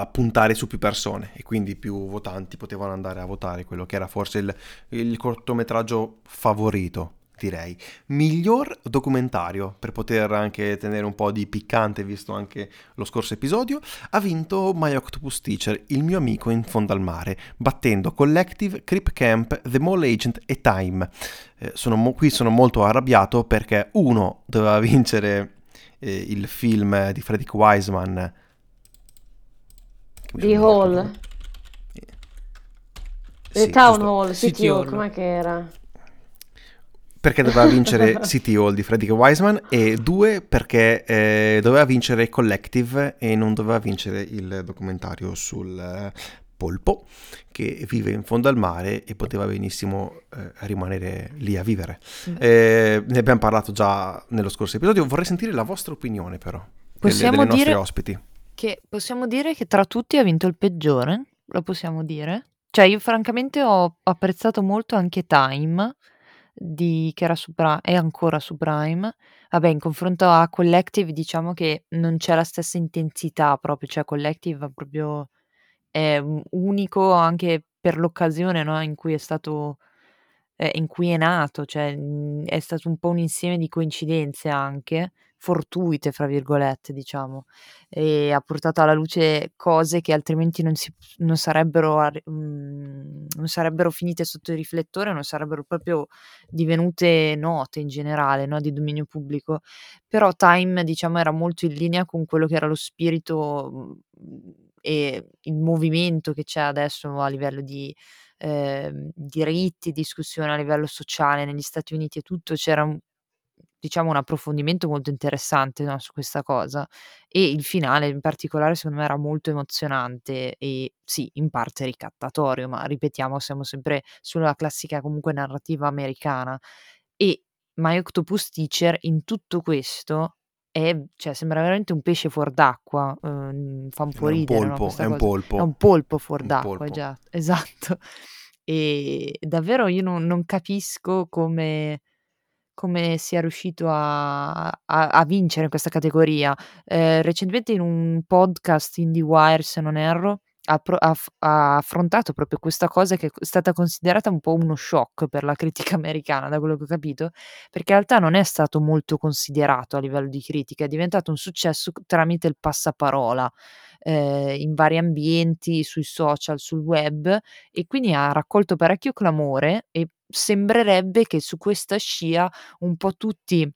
A: a puntare su più persone e quindi più votanti potevano andare a votare quello che era forse il, il cortometraggio favorito, direi. Miglior documentario, per poter anche tenere un po' di piccante, visto anche lo scorso episodio, ha vinto My Octopus Teacher, il mio amico in fondo al mare, battendo Collective, Creep Camp, The Mole Agent e Time. Eh, sono qui sono molto arrabbiato perché uno doveva vincere eh, il film di Frederick Wiseman
C: The Hall. The
A: sì,
C: Town
A: giusto.
C: Hall, City,
D: City
C: Hall,
D: Hall.
C: com'è che era?
A: Perché doveva vincere City Hall di Frederick Wiseman e due perché eh, doveva vincere Collective e non doveva vincere il documentario sul eh, polpo che vive in fondo al mare e poteva benissimo eh, rimanere lì a vivere.
B: Mm.
A: Eh, ne abbiamo parlato già nello scorso episodio, vorrei sentire la vostra opinione però, delle,
B: Possiamo
A: delle nostre
B: dire-
A: ospiti.
B: Che possiamo dire che tra tutti ha vinto il peggiore? Lo possiamo dire? Cioè, io francamente ho apprezzato molto anche Time, di, che era su Prime, è ancora su Prime. Vabbè, in confronto a Collective, diciamo che non c'è la stessa intensità proprio, cioè Collective è proprio è un- unico anche per l'occasione, no, in cui è stato, eh, in cui è nato, cioè mh, è stato un po' un insieme di coincidenze anche, fortuite, fra virgolette, diciamo e ha portato alla luce cose che altrimenti non, si, non, sarebbero, mm, non sarebbero finite sotto il riflettore, non sarebbero proprio divenute note in generale, no, di dominio pubblico. Però Time, diciamo, era molto in linea con quello che era lo spirito mm, e il movimento che c'è adesso a livello di ehm, diritti, discussione a livello sociale negli Stati Uniti e tutto, c'era un diciamo un approfondimento molto interessante, no, su questa cosa. E il finale in particolare secondo me era molto emozionante e sì, in parte ricattatorio, ma ripetiamo siamo sempre sulla classica comunque narrativa americana. E My Octopus Teacher in tutto questo è cioè sembra veramente un pesce fuor d'acqua, uhm, fa un po'
A: È un
B: ridere, no,
A: polpo,
B: questa
A: è un
B: cosa. È
A: polpo.
B: un polpo fuor
A: Un
B: d'acqua,
A: polpo.
B: già, esatto. E davvero io non non capisco come come sia riuscito a a a vincere in questa categoria. Ehm, recentemente in un podcast IndieWire, se non erro, ha pro ha aff ha affrontato proprio questa cosa che è stata considerata un po' uno shock per la critica americana, da quello che ho capito, perché in realtà non è stato molto considerato a livello di critica, è diventato un successo tramite il passaparola, ehm, in vari ambienti, sui social, sul web e quindi ha raccolto parecchio clamore e sembrerebbe che su questa scia un po' tutti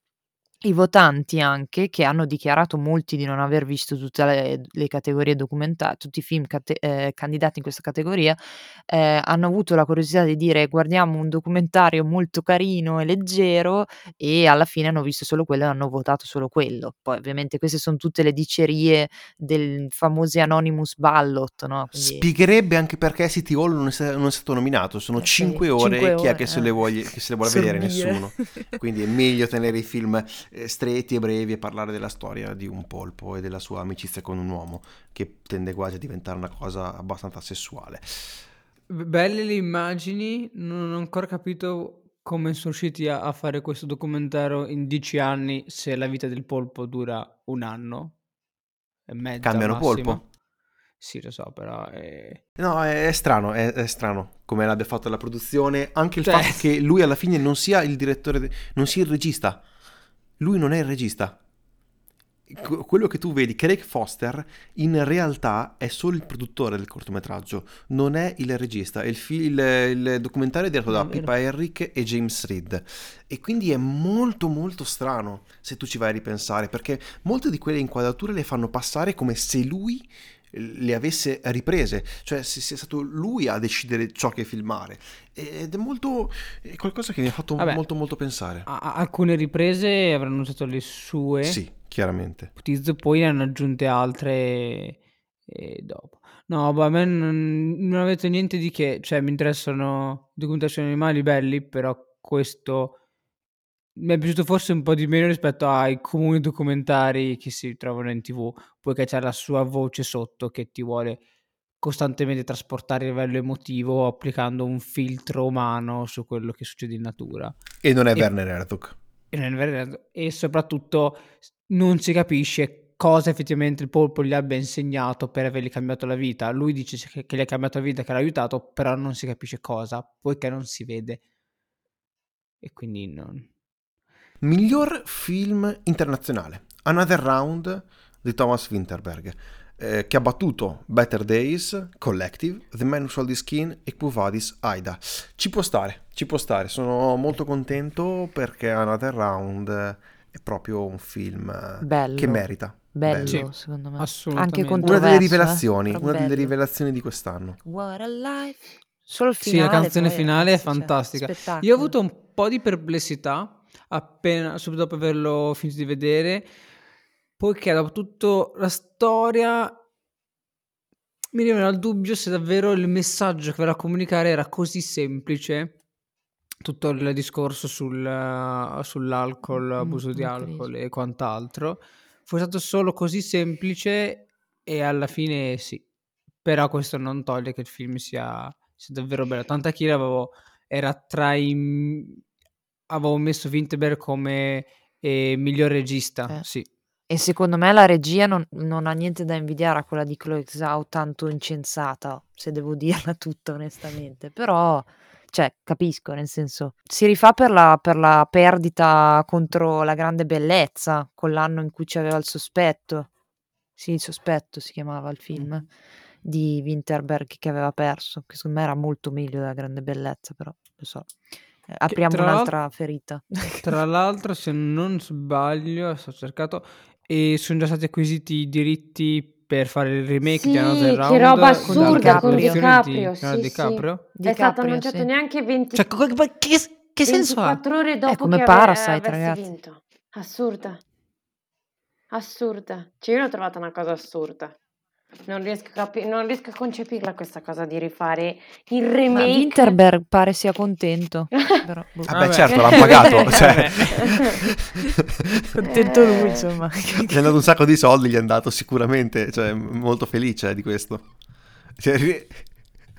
B: i votanti anche, che hanno dichiarato molti di non aver visto tutte le le categorie documenta tutti i film cate ehm, candidati in questa categoria, ehm, hanno avuto la curiosità di dire: "Guardiamo un documentario molto carino e leggero" e alla fine hanno visto solo quello e hanno votato solo quello. Poi ovviamente queste son tutte le dicerie del famosi anonymous ballot, no, quindi
A: Spiegherebbe anche perché City Hall non è sta non è stato nominato. Sono
B: Eh sì,
A: 5 ore,
B: 5
A: chi è
B: ore,
A: che se
B: eh.
A: le che se le vuole vedere? Nessuno. Quindi è meglio tenere i film, stretti e brevi e parlare della storia di un polpo e della sua amicizia con un uomo, che tende quasi a diventare una cosa abbastanza sessuale.
D: Belle le immagini, non ho ancora capito come son riusciti a a fare questo documentario in 10 anni, se la vita del polpo dura 1 anno e mezzo
A: Cambiano
D: massimo.
A: polpo?
D: Sì, lo so, però, ehm
A: No, è è strano, è è strano come l'abbia fatto la produzione, anche il
D: Cioè
A: fatto che lui alla fine non sia il direttore de non sia il regista. Lui non è il regista. Quello che tu vedi, Craig Foster, in realtà è solo il produttore del cortometraggio, non è il regista. Il fi il il documentario è diretto da. Pippa Henrik e James Reed e quindi è molto, molto strano se tu ci vai a ripensare, perché molte di quelle inquadrature le fanno passare come se lui le avesse riprese, cioè se sia stato lui a decidere ciò che filmare. Ed è molto è qualcosa che mi ha fatto
D: Vabbè,
A: molto, molto pensare.
D: a alcune riprese avranno usato le sue
A: Sì, chiaramente.
D: ipotizzo, poi ne hanno aggiunte altre, ehm, dopo. No, a me non non detto niente di che, cioè mi interessano documentari sugli animali belli, però questo mi è piaciuto forse un po' di meno rispetto ai comuni documentari che si trovano in TV, poiché c'è la sua voce sotto che ti vuole costantemente trasportare a livello emotivo applicando un filtro umano su quello che succede in natura.
A: E non è
D: E
A: Werner Herzog.
D: e non è vero e soprattutto non si capisce cosa effettivamente il polpo gli abbia insegnato per avergli cambiato la vita. Lui dice che che gli ha cambiato la vita, che l'ha aiutato, però non si capisce cosa, poiché non si vede. E quindi non
A: Miglior film internazionale. Another Round di Thomas Vinterberg, eh, che ha battuto Better Days, Collective, The Man Who Sold His Skin e Quo Vadis Aida. Ci può stare, ci può stare. Sono molto contento perché Another Round è proprio un film eh, che
B: Bello.
A: merita.
B: Bello,
D: Sì,
B: secondo me. Anche
D: assolutamente.
A: Una delle
B: eh,
A: rivelazioni,
B: però
A: una delle
B: bello.
A: rivelazioni di quest'anno.
B: What a life. Solo il
D: Sì,
B: finale
D: la canzone
B: poi,
D: finale è
B: ragazzi, cioè,
D: fantastica. Io ho avuto un po' di perplessità appena subito dopo averlo finito di vedere, poiché dopo tutto la storia mi rimane il dubbio se davvero il messaggio che voleva comunicare era così semplice. Tutto il discorso sul sull'alcol,
B: Mh,
D: abuso di
B: alcolismo.
D: alcol e quant'altro, fosse stato solo così semplice e alla fine sì. Però questo non toglie che il film sia sia davvero bello. Io l'avevo era tra i avevo messo Vinterberg come, ehm, miglior regista,
B: Eh.
D: sì.
B: E secondo me la regia non non ha niente da invidiare a quella di Chloe Zhao tanto incensata, se devo dirla tutta onestamente. Però, cioè, capisco, nel senso, si rifà per la per la perdita contro la grande bellezza, con l'anno in cui c'aveva il sospetto. Sì, Il sospetto si chiamava il film
D: Mh-mh.
B: di Vinterberg che aveva perso, che secondo me era molto meglio della grande bellezza, però lo so.
D: Che
B: apriamo
D: tra
B: un'altra ferita.
D: tra l'altro se non sbaglio, ho cercato, ehm, son già stati acquisiti i diritti per fare il remake
C: Sì,
D: di Another
C: che
D: Round
C: roba
D: dalla
B: assurda, con
C: DiCaprio,
D: di
C: sì, sì.
D: DiCaprio.
C: È stato
B: DiCaprio,
C: annunciato
B: sì.
C: neanche 20
D: Cioè, che, che senso ha?
C: 24 ore dopo
B: come
C: che ave-
B: Parasite, ragazzi.
C: vinto. Assurda. Assurda. Cioè, io l'ho trovata una cosa assurda. Non riesco a, capi- non riesco a concepirla questa cosa di rifare il
B: Ma
C: remake.
B: Winterberg pare sia contento. Però, boh.
A: Vabbè,
D: Vabbè.
A: certo, l'hanno pagato. cioè.
B: Contento lui,
C: Eh.
B: insomma.
A: Gli è andato un sacco di soldi, gli è andato sicuramente, cioè, molto felice di questo. Cioè, ri-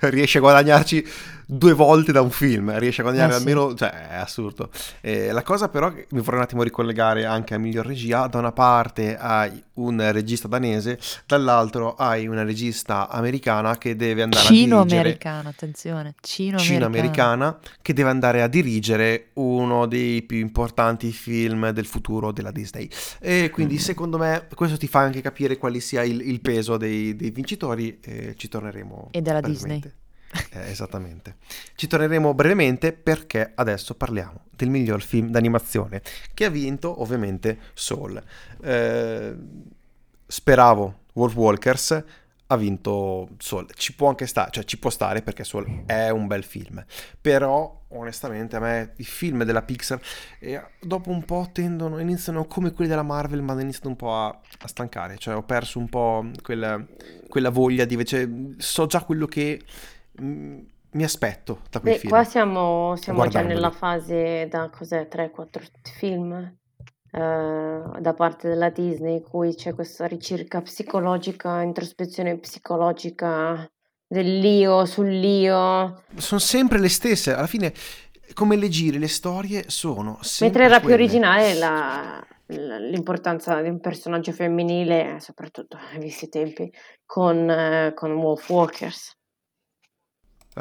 A: riesce a guadagnarci due volte da un film, riesce a guadagnare
B: Eh, sì.
A: almeno, cioè è assurdo. Eh, la cosa però mi vorrei un attimo ricollegare anche a miglior regia, da una parte hai un regista danese, dall'altro hai una regista americana che deve andare a dirigere
B: Cino-americano, attenzione.
A: Cino-americana che deve andare a dirigere uno dei più importanti film del futuro della Disney. E quindi secondo me questo ti fa anche capire quali sia il, il peso dei, dei vincitori e ci torneremo
B: E della
A: brevemente. Eh, esattamente. Ci torneremo brevemente perché adesso parliamo del miglior film d'animazione che ha vinto ovviamente Soul. Eh, speravo Wolf Walkers ha vinto Soul. Ci può anche stare, cioè ci può stare perché Soul è un bel film. Però onestamente a me i film della Pixar eh, dopo un po' tendono, iniziano come quelli della Marvel, ma iniziano un po' a, a stancare. Cioè ho perso un po' quella, quella voglia di cioè, so già quello che mm, mi aspetto da quei
C: Beh,
A: film.
C: qua siamo, siamo già nella fase da cos'è, 3-4 film eh, da parte della Disney in cui c'è questa ricerca psicologica, introspezione psicologica dell'io sull'io.
A: Sono sempre le stesse, alla fine come le giri, le storie sono sempre
C: Mentre era più
A: quelle.
C: originale la- l'importanza di un personaggio femminile, soprattutto ai visti tempi, con, eh, con Wolf Walkers.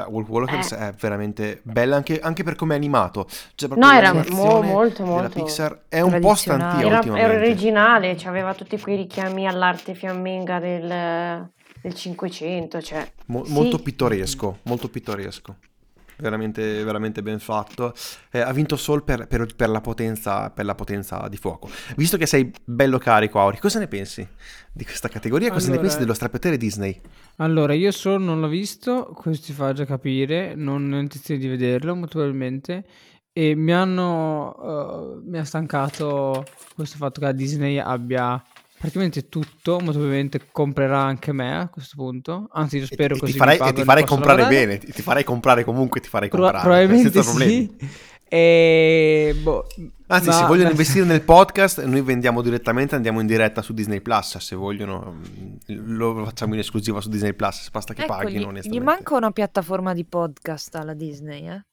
A: Wolf Walkers
C: Eh.
A: è veramente bella anche, anche per come è animato. Cioè,
C: No, era mo- molto, molto...
A: Pixar è un po' stantia.
C: Era, era originale, cioè aveva tutti quei richiami all'arte fiamminga del, del 500, cioè
A: Mo-
C: sì.
A: molto pittoresco, molto pittoresco. Veramente, veramente ben fatto. Eh, ha vinto Soul per, per- per la potenza, per la potenza di fuoco. Visto che sei bello carico, Auri, cosa ne pensi di questa categoria? Cosa ne
D: Allora-
A: pensi dello strappettere Disney?
D: Allora, io solo non l'ho visto, questo ti fa già capire, non ho intenzione di vederlo, molto probabilmente, e mi hanno, eh, mi ha stancato questo fatto che la Disney abbia praticamente tutto, molto probabilmente comprerà anche me a questo punto, anzi io spero
A: e
D: così
A: ti farei, e ti farei comprare
D: lavorare.
A: bene, ti, ti farei comprare comunque, ti farei
D: Pro-
A: comprare
D: probabilmente
A: senza problemi.
D: sì. E, boh,
A: Anzi,
D: ma-
A: se vogliono investire nel podcast, noi vendiamo direttamente, andiamo in diretta su Disney Plus. Se vogliono, lo facciamo in esclusiva su Disney Plus. Basta che
B: Ecco,
A: paghino,
B: gli, gli manca una piattaforma di podcast alla Disney, eh?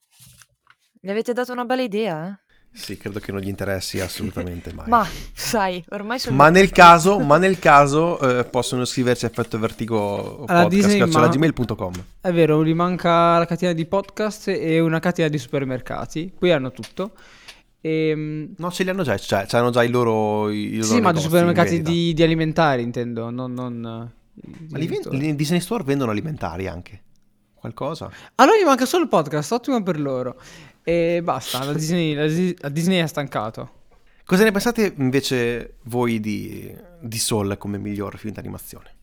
B: Gli avete dato una bella idea, eh?
A: Sì, credo che non gli interessi assolutamente mai.
B: Ma, sai, ormai sono...
A: Ma nel caso, ma nel caso eh, possono iscriversi a Effetto Vertigo
D: Alla
A: podcast
D: Disney,
A: chiocciola
D: ma-
A: gmail.com.
D: È vero, gli manca la catena di podcast e una catena di supermercati, qui hanno tutto. Ehm,
A: No, ce li hanno già, cioè, hanno già i loro, i loro
D: sì, ma di supermercati di, di alimentari intendo, non... non eh,
A: Ma li ven-
D: store.
A: li- in Disney Store vendono alimentari anche. Qualcosa?
D: Allora gli manca solo il podcast, ottimo per loro. E basta, la Disney, la la Disney è stancato.
A: Cosa ne pensate invece voi di, di Soul come miglior film d'animazione?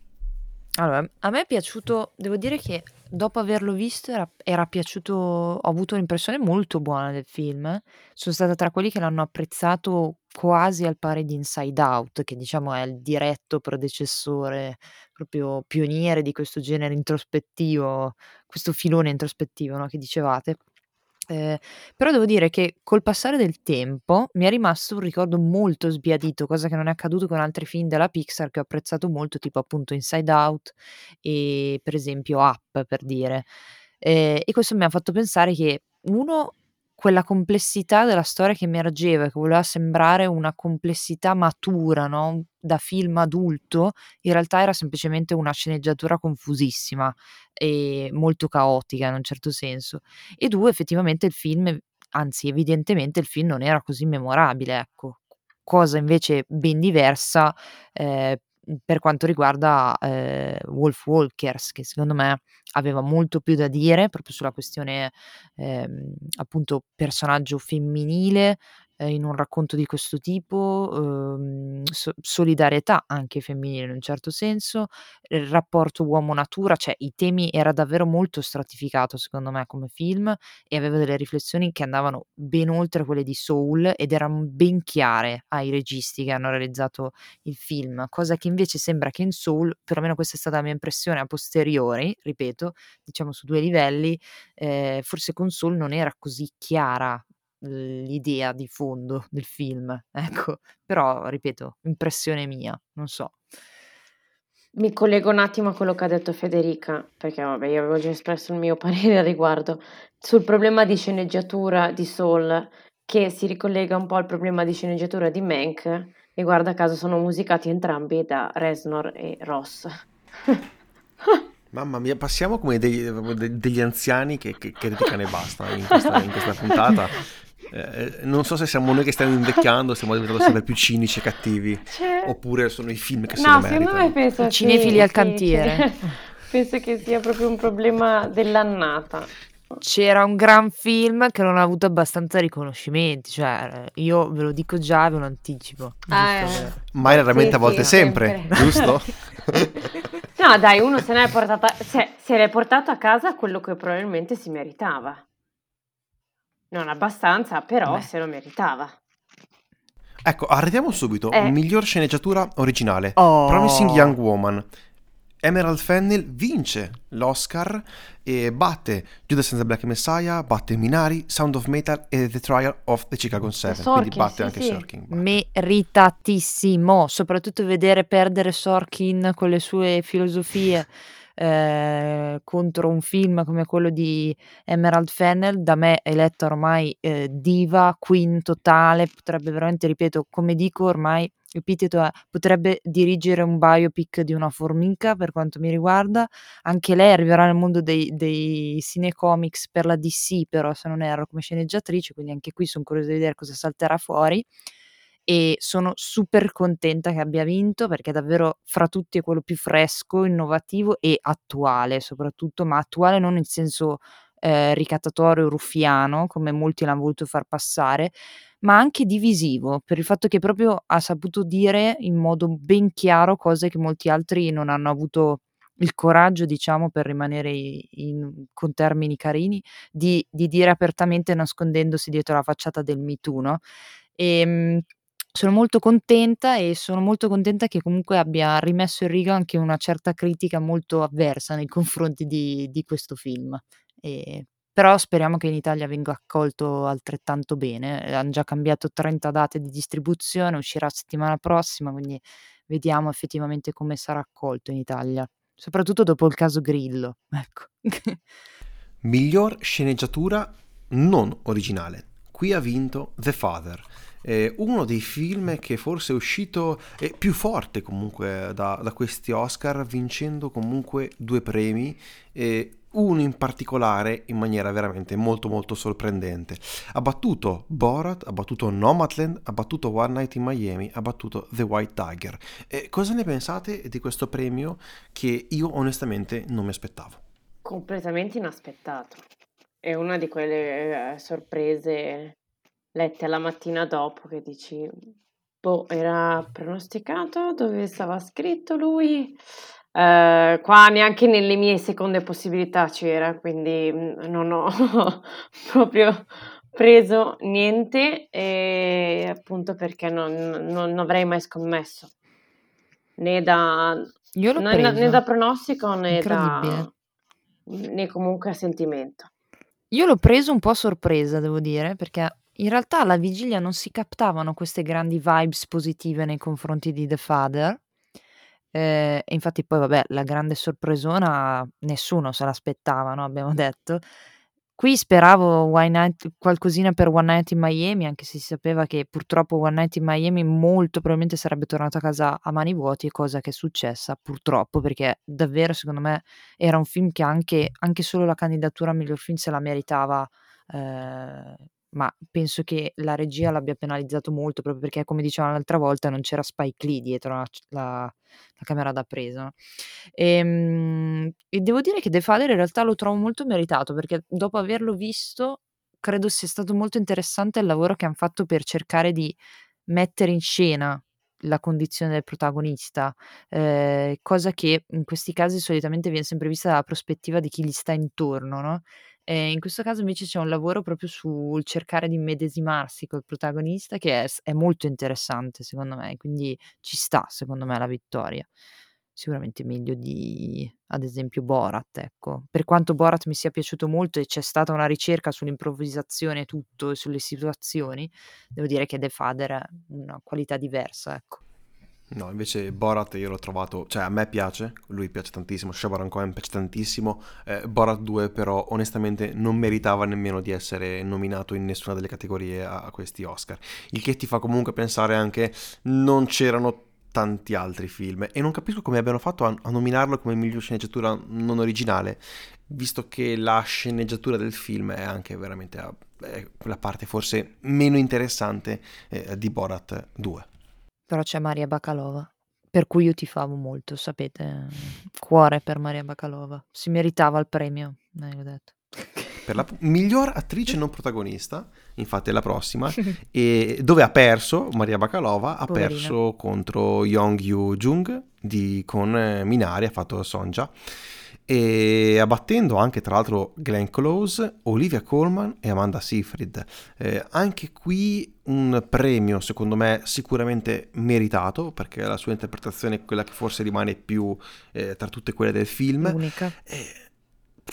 B: Allora, a me è piaciuto, devo dire che dopo averlo visto era, era piaciuto, ho avuto un'impressione molto buona del film. Sono stata tra quelli che l'hanno apprezzato quasi al pari di Inside Out, che diciamo è il diretto predecessore, proprio pioniere di questo genere introspettivo, questo filone introspettivo, no, che dicevate. Eh, però devo dire che col passare del tempo mi è rimasto un ricordo molto sbiadito, cosa che non è accaduto con altri film della Pixar che ho apprezzato molto, tipo appunto Inside Out e per esempio Up, per dire. Eh, e questo mi ha fatto pensare che uno, quella complessità della storia che emergeva, che voleva sembrare una complessità matura, no? Da film adulto, in realtà era semplicemente una sceneggiatura confusissima e molto caotica in un certo senso. E due, effettivamente il film, anzi evidentemente il film non era così memorabile, ecco. Cosa invece ben diversa eh, per quanto riguarda eh, Wolf Walkers, che secondo me aveva molto più da dire proprio sulla questione ehm, appunto personaggio femminile ehm, in un racconto di questo tipo, uhm, so solidarietà anche femminile in un certo senso, il rapporto uomo-natura, cioè i temi era davvero molto stratificato secondo me come film e aveva delle riflessioni che andavano ben oltre quelle di Soul ed eran ben chiare ai registi che hanno realizzato il film, cosa che invece sembra che in Soul, perlomeno questa è stata la mia impressione a posteriori, ripeto, diciamo su 2 livelli, ehm, forse con Soul non era così chiara l'idea di fondo del film, ecco. Però, ripeto, impressione mia, non so.
C: Mi collego un attimo a quello che ha detto Federica, perché vabbè, io avevo già espresso il mio parere a riguardo, sul problema di sceneggiatura di Soul, che si ricollega un po' al problema di sceneggiatura di Mank, e guarda caso sono musicati entrambi da Reznor e Ross.
A: Mamma mia, passiamo come degli, degli anziani che, che, che criticano e basta in questa, in questa puntata. Eh, non so se siamo noi che stiamo invecchiando, stiamo diventando sempre più cinici e cattivi, cioè... oppure sono i film che no, se ne meritano. Me
C: penso
B: Cinefili al cantiere. Che,
C: penso che sia proprio un problema dell'annata.
B: C'era un gran film che non ha avuto abbastanza riconoscimenti, cioè io ve lo dico già, ve lo anticipo.
A: Ah, eh. Ma raramente sì, a volte sì, sempre, sempre, giusto?
C: no, dai, uno se ne è portato, cioè, se l'è portato a casa quello che probabilmente si meritava. Non abbastanza, però Beh. se lo meritava.
A: Ecco, arriviamo subito. Eh. Miglior sceneggiatura originale. Oh. Promising Young Woman. Emerald Fennel vince l'Oscar e batte Judas and the Black Messiah, batte Minari, Sound of Metal e The Trial of the Chicago 7. Sorkin, quindi batte sì, anche sì. Sorkin.
B: Batte. Meritatissimo, soprattutto vedere perdere Sorkin con le sue filosofie eh, contro un film come quello di Emerald Fennel, da me eletta ormai eh, diva, queen totale, potrebbe veramente, ripeto, come dico ormai l'epiteto è potrebbe dirigere un biopic di una formica per quanto mi riguarda, anche lei arriverà nel mondo dei, dei cinecomics per la DC però se non erro come sceneggiatrice, quindi anche qui sono curiosa di vedere cosa salterà fuori e sono super contenta che abbia vinto perché davvero fra tutti è quello più fresco, innovativo e attuale soprattutto, ma attuale non in senso eh, ricattatorio ruffiano come molti l'hanno voluto far passare, ma anche divisivo per il fatto che proprio ha saputo dire in modo ben chiaro cose che molti altri non hanno avuto il coraggio, diciamo, per rimanere in, con termini carini, di, di, dire apertamente nascondendosi dietro la facciata del Me Too, no? E, ehm, sono molto contenta e sono molto contenta che comunque abbia rimesso in riga anche una certa critica molto avversa nei confronti di, di questo film. E, però speriamo che in Italia venga accolto altrettanto bene. Hanno già cambiato 30 date di distribuzione, uscirà settimana prossima, quindi vediamo effettivamente come sarà accolto in Italia, soprattutto dopo il caso Grillo. Ecco.
A: Miglior sceneggiatura non originale. Qui ha vinto The Father eh, uno dei film che forse è uscito eh, più forte comunque da, da, questi Oscar, vincendo comunque due premi. Eh, uno in particolare in maniera veramente molto molto sorprendente. Ha battuto Borat, ha battuto Nomadland, ha battuto One Night in Miami, ha battuto The White Tiger. E cosa ne pensate di questo premio che io onestamente non mi aspettavo?
C: Completamente inaspettato. È una di quelle eh, sorprese lette alla mattina dopo che dici, boh, era pronosticato, dove stava scritto lui? Eh, qua neanche nelle mie seconde possibilità c'era, quindi mm, non ho proprio preso niente e appunto perché non, non avrei mai scommesso né da,
B: né,
C: né da pronostico né da né comunque a sentimento.
B: Io l'ho preso un po' a sorpresa, devo dire, perché in realtà alla vigilia non si captavano queste grandi vibes positive nei confronti di The Father. Ehm, e infatti poi vabbè, la grande sorpresona nessuno se l'aspettava, no, abbiamo detto. Qui speravo Night qualcosina per One Night in Miami, anche se si sapeva che purtroppo One Night in Miami molto probabilmente sarebbe tornato a casa a mani vuoti, cosa che è successa purtroppo, perché davvero secondo me era un film che anche anche solo la candidatura a miglior film se la meritava, ehm ma penso che la regia l'abbia penalizzato molto proprio perché, come dicevamo l'altra volta, non c'era Spike Lee dietro la, la, la camera da presa. E, ehm, e, devo dire che The Father in realtà lo trovo molto meritato perché dopo averlo visto credo sia stato molto interessante il lavoro che han fatto per cercare di mettere in scena la condizione del protagonista, ehm, cosa che in questi casi solitamente viene sempre vista dalla prospettiva di chi gli sta intorno, no, ehm, in questo caso invece c'è un lavoro proprio sul cercare di immedesimarsi col protagonista che è è molto interessante secondo me, quindi ci sta secondo me la vittoria. Sicuramente meglio di, ad esempio, Borat, ecco. Per quanto Borat mi sia piaciuto molto e c'è stata una ricerca sull'improvvisazione e tutto e sulle situazioni, devo dire che The Father è una qualità diversa, ecco.
A: No, invece Borat io l'ho trovato, cioè a me piace, lui piace tantissimo, Shabaran Cohen piace tantissimo, eh, Borat 2 però onestamente non meritava nemmeno di essere nominato in nessuna delle categorie a, a questi Oscar, il che ti fa comunque pensare anche non c'erano tanti altri film e non capisco come abbiano fatto a, a nominarlo come miglior sceneggiatura non originale, visto che la sceneggiatura del film è anche veramente è la parte forse meno interessante eh, di Borat 2.
B: Però c'è Maria Bakalova, per cui io ti favo molto, sapete, cuore per Maria Bakalova, si meritava il premio, eh, l'ho detto.
A: Per la miglior attrice non protagonista, infatti è la prossima, e dove ha perso Maria Bakalova, ha Poverina. perso contro Yong Yu Jung di, con eh, Minari, ha fatto Sonja, e abbattendo anche tra l'altro Glenn Close, Olivia Colman e Amanda Seyfried. Eh, anche qui un premio secondo me sicuramente meritato perché la sua interpretazione è quella che forse rimane più eh, tra tutte quelle del film.
B: Unica.
A: Eh,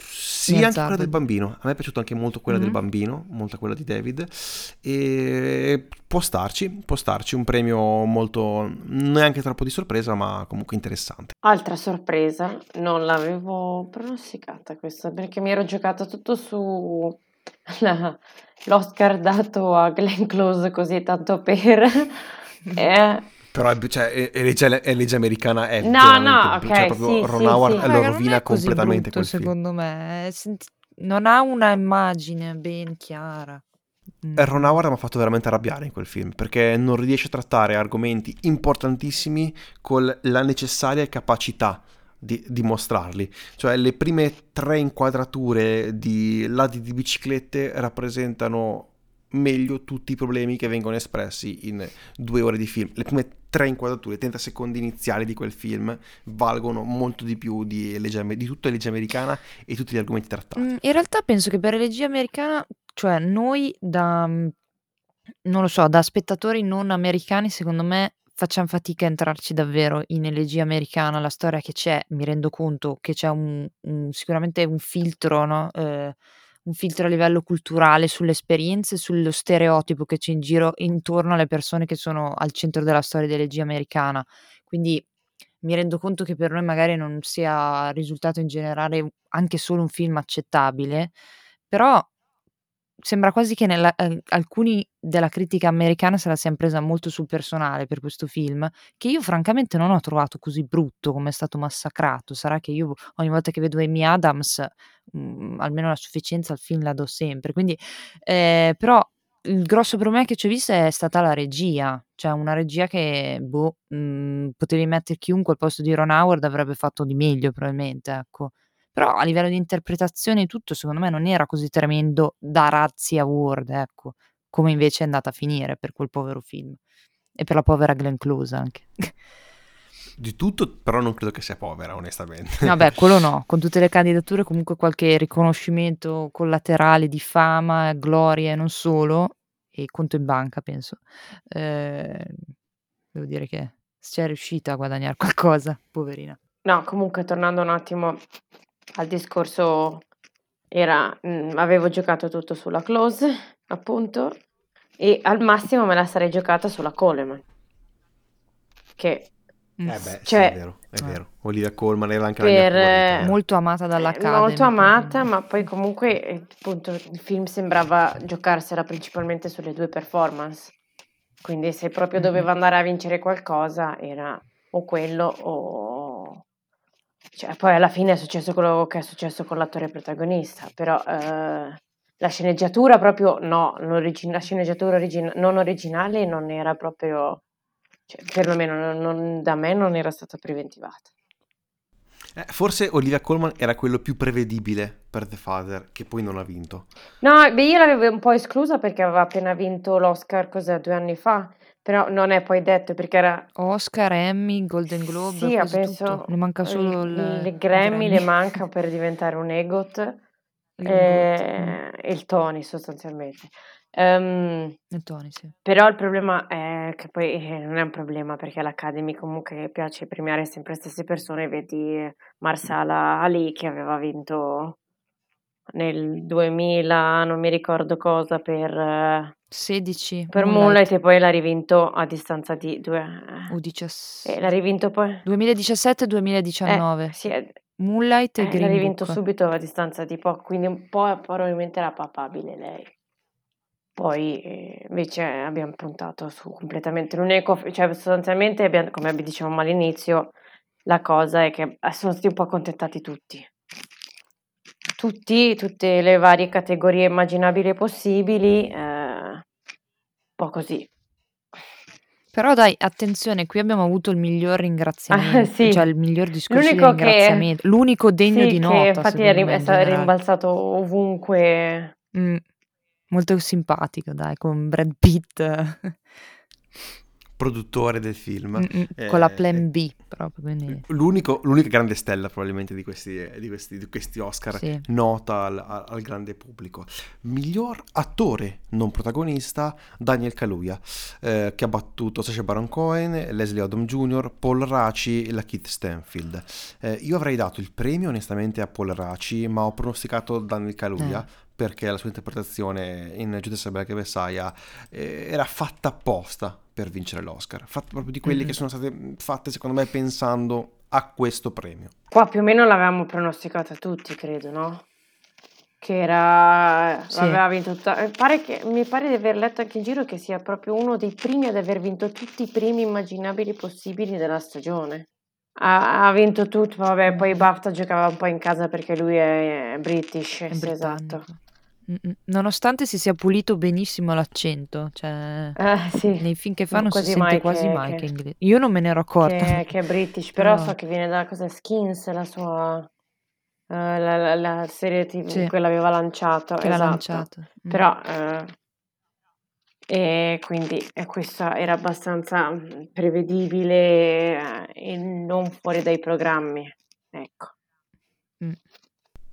A: sì, anche quella del bambino. A me è piaciuta anche molto quella mm-hmm. del bambino, molto quella di David. E può starci, può starci un premio molto neanche troppo di sorpresa, ma comunque interessante.
C: Altra sorpresa, non l'avevo pronosticata questa perché mi ero giocata tutto su la, l'Oscar dato a Glenn Close così tanto per.
A: eh, però cioè, è, legge, è legge americana è
C: no no ok cioè,
A: proprio
C: sì,
A: Ron Howard
C: sì, sì.
A: lo rovina completamente
B: brutto, secondo me Senti, non ha una immagine ben chiara
A: mm. Ron Howard mi ha fatto veramente arrabbiare in quel film perché non riesce a trattare argomenti importantissimi con la necessaria capacità di, di, mostrarli. Cioè, le prime tre inquadrature di lati di biciclette rappresentano meglio tutti i problemi che vengono espressi in due ore di film. Le prime tre inquadrature, 30 secondi iniziali di quel film valgono molto di più di, legge, di tutta legge americana e tutti gli argomenti trattati. Mm,
B: in realtà penso che per legge americana, cioè noi da, mm, non lo so, da spettatori non americani, secondo me facciamo fatica a entrarci davvero in elegia americana, la storia che c'è, mi rendo conto che c'è un, un sicuramente un filtro, no? Eh, un filtro a livello culturale sulle esperienze, sullo stereotipo che c'è in giro intorno alle persone che sono al centro della storia dell'elegia americana. Quindi mi rendo conto che per noi magari non sia risultato in generale anche solo un film accettabile, però sembra quasi che nella, eh, alcuni della critica americana se la siano presa molto sul personale per questo film, che io francamente non ho trovato così brutto come è stato massacrato. Sarà che io ogni volta che vedo Amy Adams, mh, mm, almeno la sufficienza al film la do sempre. Quindi, eh, però il grosso problema che ci ho visto è stata la regia, cioè una regia che, boh, mh, mm, potevi mettere chiunque al posto di Ron Howard avrebbe fatto di meglio probabilmente, ecco. Però a livello di interpretazione tutto, secondo me non era così tremendo da razzi award, ecco, come invece è andata a finire per quel povero film. E per la povera Glenn Close anche.
A: Di tutto, però non credo che sia povera, onestamente.
B: Vabbè, quello no. Con tutte le candidature, comunque qualche riconoscimento collaterale di fama, gloria e non solo, e conto in banca, penso. Eh, devo dire che si è riuscita a guadagnare qualcosa, poverina.
C: No, comunque tornando un attimo al discorso era mhmm, avevo giocato tutto sulla Close, appunto, e al massimo me la sarei giocata sulla Coleman. Che
A: Eh beh, sì, è cioè vero, è eh. vero. Olivia Colman era anche la
B: mia
A: per
B: favorita, Molto amata dall'Academy
C: molto amata, ma poi comunque, ehm, appunto, il film sembrava giocarsela principalmente sulle due performance. Quindi se proprio doveva andare a vincere qualcosa era o quello o cioè, poi alla fine è successo quello che è successo con l'attore protagonista, però eh, la sceneggiatura proprio no, la sceneggiatura origina- non originale non era proprio, cioè, perlomeno non, non, da me non era stata preventivata.
A: Eh, forse Olivia Colman era quello più prevedibile per The Father, che poi non ha vinto.
C: No, beh, io l'avevo un po' esclusa perché aveva appena vinto l'Oscar, cos'è, due anni fa. Però non è poi detto perché era...
B: Oscar, Emmy, Golden Globe,
C: Sì,
B: quasi
C: penso...
B: tutto. Ne manca solo il,
C: il,
B: il
C: Grammy, le manca per diventare un EGOT
B: Il
C: e
B: Goat,
C: e il Tony sostanzialmente.
B: Mm, il Tony, sì.
C: però il problema è che poi eh, non è un problema perché all'Academy comunque piace premiare sempre le stesse persone, vedi Marsala Ali che aveva vinto nel 2000, non mi ricordo cosa, per, eh,
B: 16,
C: per
B: Moonlight,
C: Moonlight e poi l'ha rivinto a distanza di due...
B: o
C: eh,
B: 17,
C: l'ha rivinto poi...
B: 2017
C: Eh,
B: 2019,
C: sì, eh,
B: Moonlight e
C: eh, l'ha
B: Green
C: rivinto
B: Book.
C: subito a distanza di poco, quindi un po' probabilmente era papabile lei. Poi eh, invece abbiamo puntato su completamente l'unico, cioè sostanzialmente abbiamo, come dicevamo all'inizio, la cosa è che eh, sono stati un po' accontentati tutti. Tutti, tutte le varie categorie immaginabili e possibili, eh, po' così.
B: Però dai, attenzione, qui abbiamo avuto il miglior ringraziamento,
C: sì.
B: cioè il miglior discorso di
C: L'unico che,
B: ringraziamento, l'unico degno
C: sì,
B: di
C: che
B: nota,
C: infatti è,
B: secondo
C: ri-
B: me,
C: è rimbalzato ovunque.
B: Mm, molto simpatico, dai, con Brad Pitt,
A: Produttore del film.
B: Mm, mm, con la
A: Eh,
B: Plan B, proprio, quindi
A: L'unico- l'unica grande stella probabilmente di questi, di questi, di questi Oscar
B: sì.
A: nota al, al- grande pubblico. Miglior attore non protagonista Daniel Kaluuya, eh, che ha battuto Sacha Baron Cohen, Leslie Odom Jr., Paul Raci e la Keith Stanfield. Eh, io avrei dato il premio onestamente a Paul Raci, ma ho pronosticato Daniel Kaluuya
B: Eh.
A: perché la sua interpretazione in Giudice Black Messiah eh, era fatta apposta per vincere l'Oscar, fatta proprio di quelle
B: Mm.
A: che sono state fatte secondo me pensando a questo premio.
C: Qua più o meno l'avevamo pronosticata tutti, credo, no? Che era.
B: Sì.
C: aveva vinto tutta. eh, Pare che, mi pare di aver letto anche in giro che sia proprio uno dei primi ad aver vinto tutti i premi immaginabili possibili della stagione. Ha, ha vinto tutto, vabbè, poi BAFTA giocava un po' in casa perché lui è, British,
B: È
C: sì, esatto.
B: Mm, mm. Nonostante si sia pulito benissimo l'accento, cioè
C: Eh, sì,
B: nei film che fa non si
C: quasi
B: sente
C: mai
B: quasi
C: che,
B: mai che
C: che-
B: è inglese. Io non me ne ero accorta.
C: che, che è British, però
B: Però
C: so che viene da cos'è Skins, la sua eh, la, la- la serie TV,
B: sì,
C: quella aveva lanciato,
B: che l'ha
C: esatto.
B: lanciato. Mm.
C: Però eh, e quindi e questa era abbastanza prevedibile eh, e non fuori dai programmi. Ecco.
B: Mm.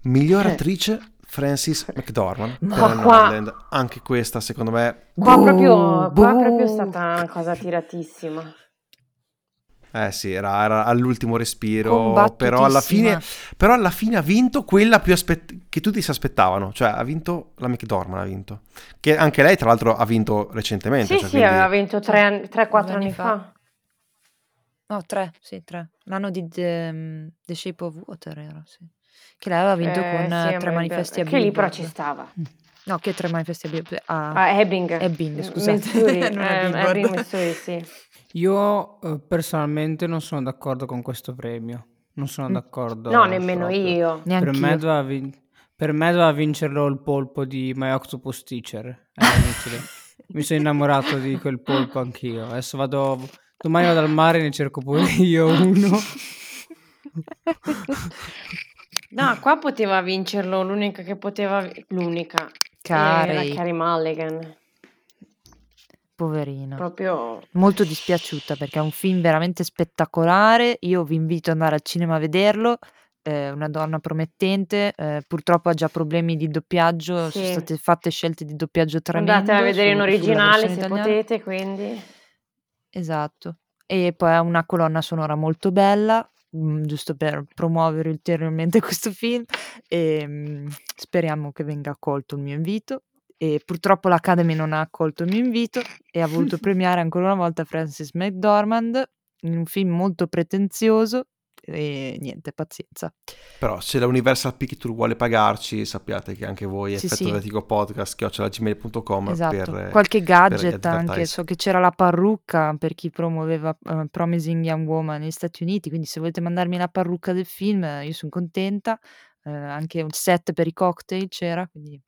A: Miglior
C: Eh.
A: attrice Frances McDormand per
C: Ma
A: la
C: qua,
A: Nomadland. Anche questa, secondo me,
C: qua proprio, qua proprio è stata una cosa tiratissima.
A: eh sì, era, era all'ultimo respiro, però alla fine, però alla fine ha vinto quella più aspett- che tutti si aspettavano, cioè ha vinto la McDormand, ha vinto. Che anche lei, tra l'altro, ha vinto recentemente,
C: Sì,
A: cioè,
C: sì, aveva
A: quindi
C: vinto
B: Sì,
C: 3-4
B: due
C: anni
B: anni fa.
C: fa.
B: No, tre, sì, tre. L'anno di The, The Shape of Water era, sì. Che lei aveva vinto
C: Eh,
B: con
C: sì,
B: eh,
C: a
B: Tre manifesti a
C: che lì però ci stava.
B: No, che Tre manifesti a Billboard? A
C: Ah, Ebbing,
B: Ebbing,
C: M-
B: scusate.
C: Missouri,
B: non è
C: eh,
B: Billboard.
C: Ebbing, Missouri, sì.
D: Io eh, personalmente non sono d'accordo con questo premio. Non sono
B: Mm.
C: No,
D: d'accordo
C: nemmeno
D: proprio.
C: io.
D: Per me
B: Neanch'io.
D: doveva, vin- per me doveva vincerlo il polpo di My Octopus Teacher. Inutile. Mi sono innamorato di quel polpo anch'io. Adesso vado. Domani vado al mare e ne cerco pure io uno.
C: No, qua poteva vincerlo, l'unica che poteva, l'unica, era
B: Carey,
C: Carey Mulligan.
B: poverina.
C: Proprio,
B: Molto dispiaciuta perché è un film veramente spettacolare. Io vi invito ad andare al cinema a vederlo. È una donna promettente, eh, purtroppo ha già problemi di doppiaggio. Sono
C: sì.
B: state fatte scelte di doppiaggio
C: Andate a vedere in
B: su- sulla
C: originale se
B: italiana.
C: potete, quindi.
B: Esatto. E poi ha una colonna sonora molto bella, mm, giusto per promuovere ulteriormente questo film. E mm, speriamo che venga accolto il mio invito. E purtroppo l'Academy non ha accolto il mio invito e ha voluto premiare ancora una volta Frances McDormand in un film molto pretenzioso. E niente, pazienza.
A: Però se la Universal Picture vuole pagarci, sappiate che anche voi,
B: Sì,
A: effetto
B: sì.
A: Vertigo Podcast, chiocciolagmail.com
B: Esatto,
A: per,
B: qualche
A: per
B: gadget anche,
A: advertise.
B: so che c'era la parrucca per chi promuoveva eh, Promising Young Woman negli Stati Uniti, quindi se volete mandarmi la parrucca del film eh, io sono contenta, Eh, anche un set per i cocktail c'era, quindi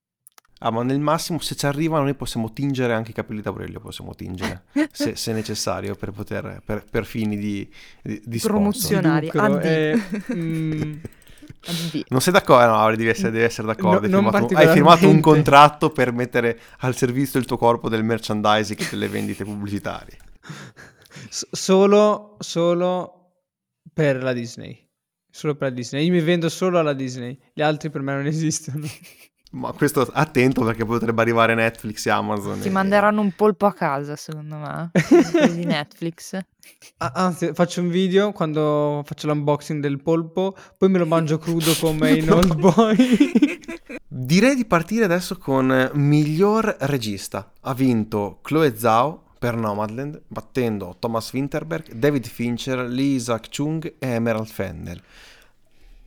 A: Ah, ma nel massimo, se ci arriva, noi possiamo tingere anche i capelli d'Aurelio, possiamo tingere, se, se necessario, per, poter, per, per fini di, di, di.
B: Promozionari.
D: Eh, mm.
A: Non sei d'accordo? No, devi essere, devi essere d'accordo.
D: No,
A: hai, firmato, hai firmato un contratto per mettere al servizio il tuo corpo del merchandising e delle vendite pubblicitarie.
D: s- solo, solo per la Disney. Solo per la Disney. Io mi vendo solo alla Disney. Gli altri per me non esistono.
A: Ma questo attento perché potrebbe arrivare Netflix e Amazon.
B: Ti
A: e-
B: manderanno un polpo a casa, secondo me. di Netflix.
D: Ah, Anzi, faccio un video quando faccio l'unboxing del polpo, poi me lo mangio crudo come in Old Boy.
A: Direi di partire adesso con miglior regista. Ha vinto Chloe Zhao per Nomadland, battendo Thomas Winterberg, David Fincher, Lee Isaac Chung e Emerald Fennell.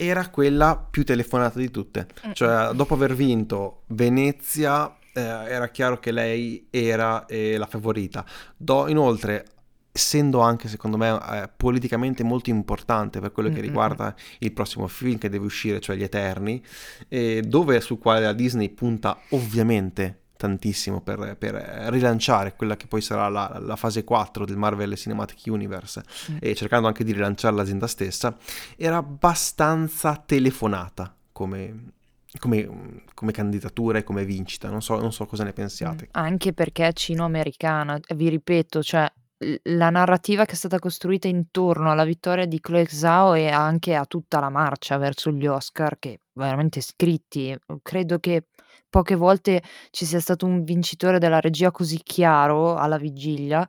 A: Era quella più telefonata di tutte. Cioè, dopo aver vinto Venezia, eh, era chiaro che lei era eh, la favorita. Do- inoltre, essendo anche, secondo me, eh, politicamente molto importante per quello che
D: Mm, mm,
A: riguarda il prossimo film che deve uscire, cioè Gli Eterni, eh, dove sul quale la Disney punta ovviamente tantissimo per, per rilanciare quella che poi sarà la, la fase 4 del Marvel Cinematic Universe
B: Mm.
A: e cercando anche di rilanciare l'azienda stessa, era abbastanza telefonata come, come, come candidatura e come vincita. Non so, non so cosa ne pensiate.
B: Anche perché è cino-americana, vi ripeto, cioè la narrativa che è stata costruita intorno alla vittoria di Chloe Zhao e anche a tutta la marcia verso gli Oscar, che veramente scritti, credo che poche volte ci sia stato un vincitore della regia così chiaro alla vigilia.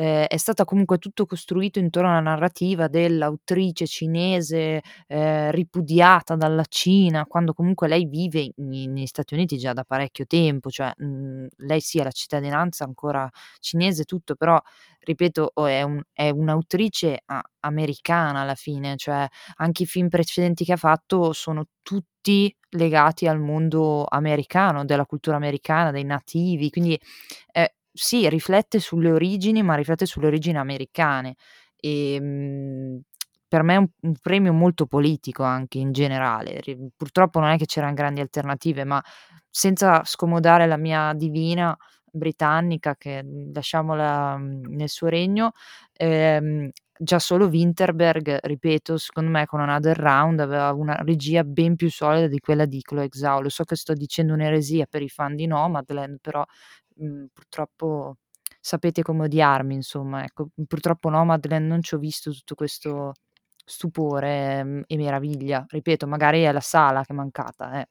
B: Eh, è stata comunque tutto costruito intorno alla narrativa dell'autrice cinese eh, ripudiata dalla Cina, quando comunque lei vive in- negli Stati Uniti già da parecchio tempo, cioè mh, lei sì ha la cittadinanza ancora cinese, tutto, però ripeto, oh, è, un- è un'autrice a- americana alla fine, cioè anche i film precedenti che ha fatto sono tutti legati al mondo americano, della cultura americana, dei nativi, quindi eh, sì, riflette sulle origini, ma riflette sulle origini americane. E, mh, per me è un, un premio molto politico anche in generale. Purtroppo non è che c'erano grandi alternative, ma senza scomodare la mia divina britannica, che mh, lasciamola mh, nel suo regno, ehm, già solo Winterberg, ripeto, secondo me con Another Round aveva una regia ben più solida di quella di Chloe Zhao. Lo so che sto dicendo un'eresia per i fan di Nomadland, però mh, purtroppo sapete come odiarmi, insomma, ecco, purtroppo Nomadland non ci ho visto tutto questo stupore mh, e meraviglia. Ripeto, magari è la sala che è mancata, eh,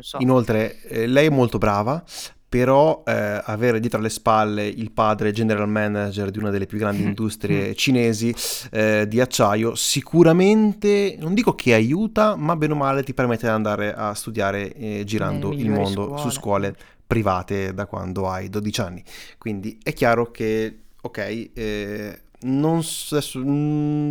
B: so.
A: Inoltre, eh, lei è molto brava, però eh, avere dietro alle spalle il padre general manager di una delle più grandi industrie cinesi eh, di acciaio, sicuramente, non dico che aiuta, ma bene o male ti permette di andare a studiare eh, girando il mondo su
B: scuole.
A: Private da quando hai 12 anni. Quindi è chiaro che, ok, eh, non adesso, mm,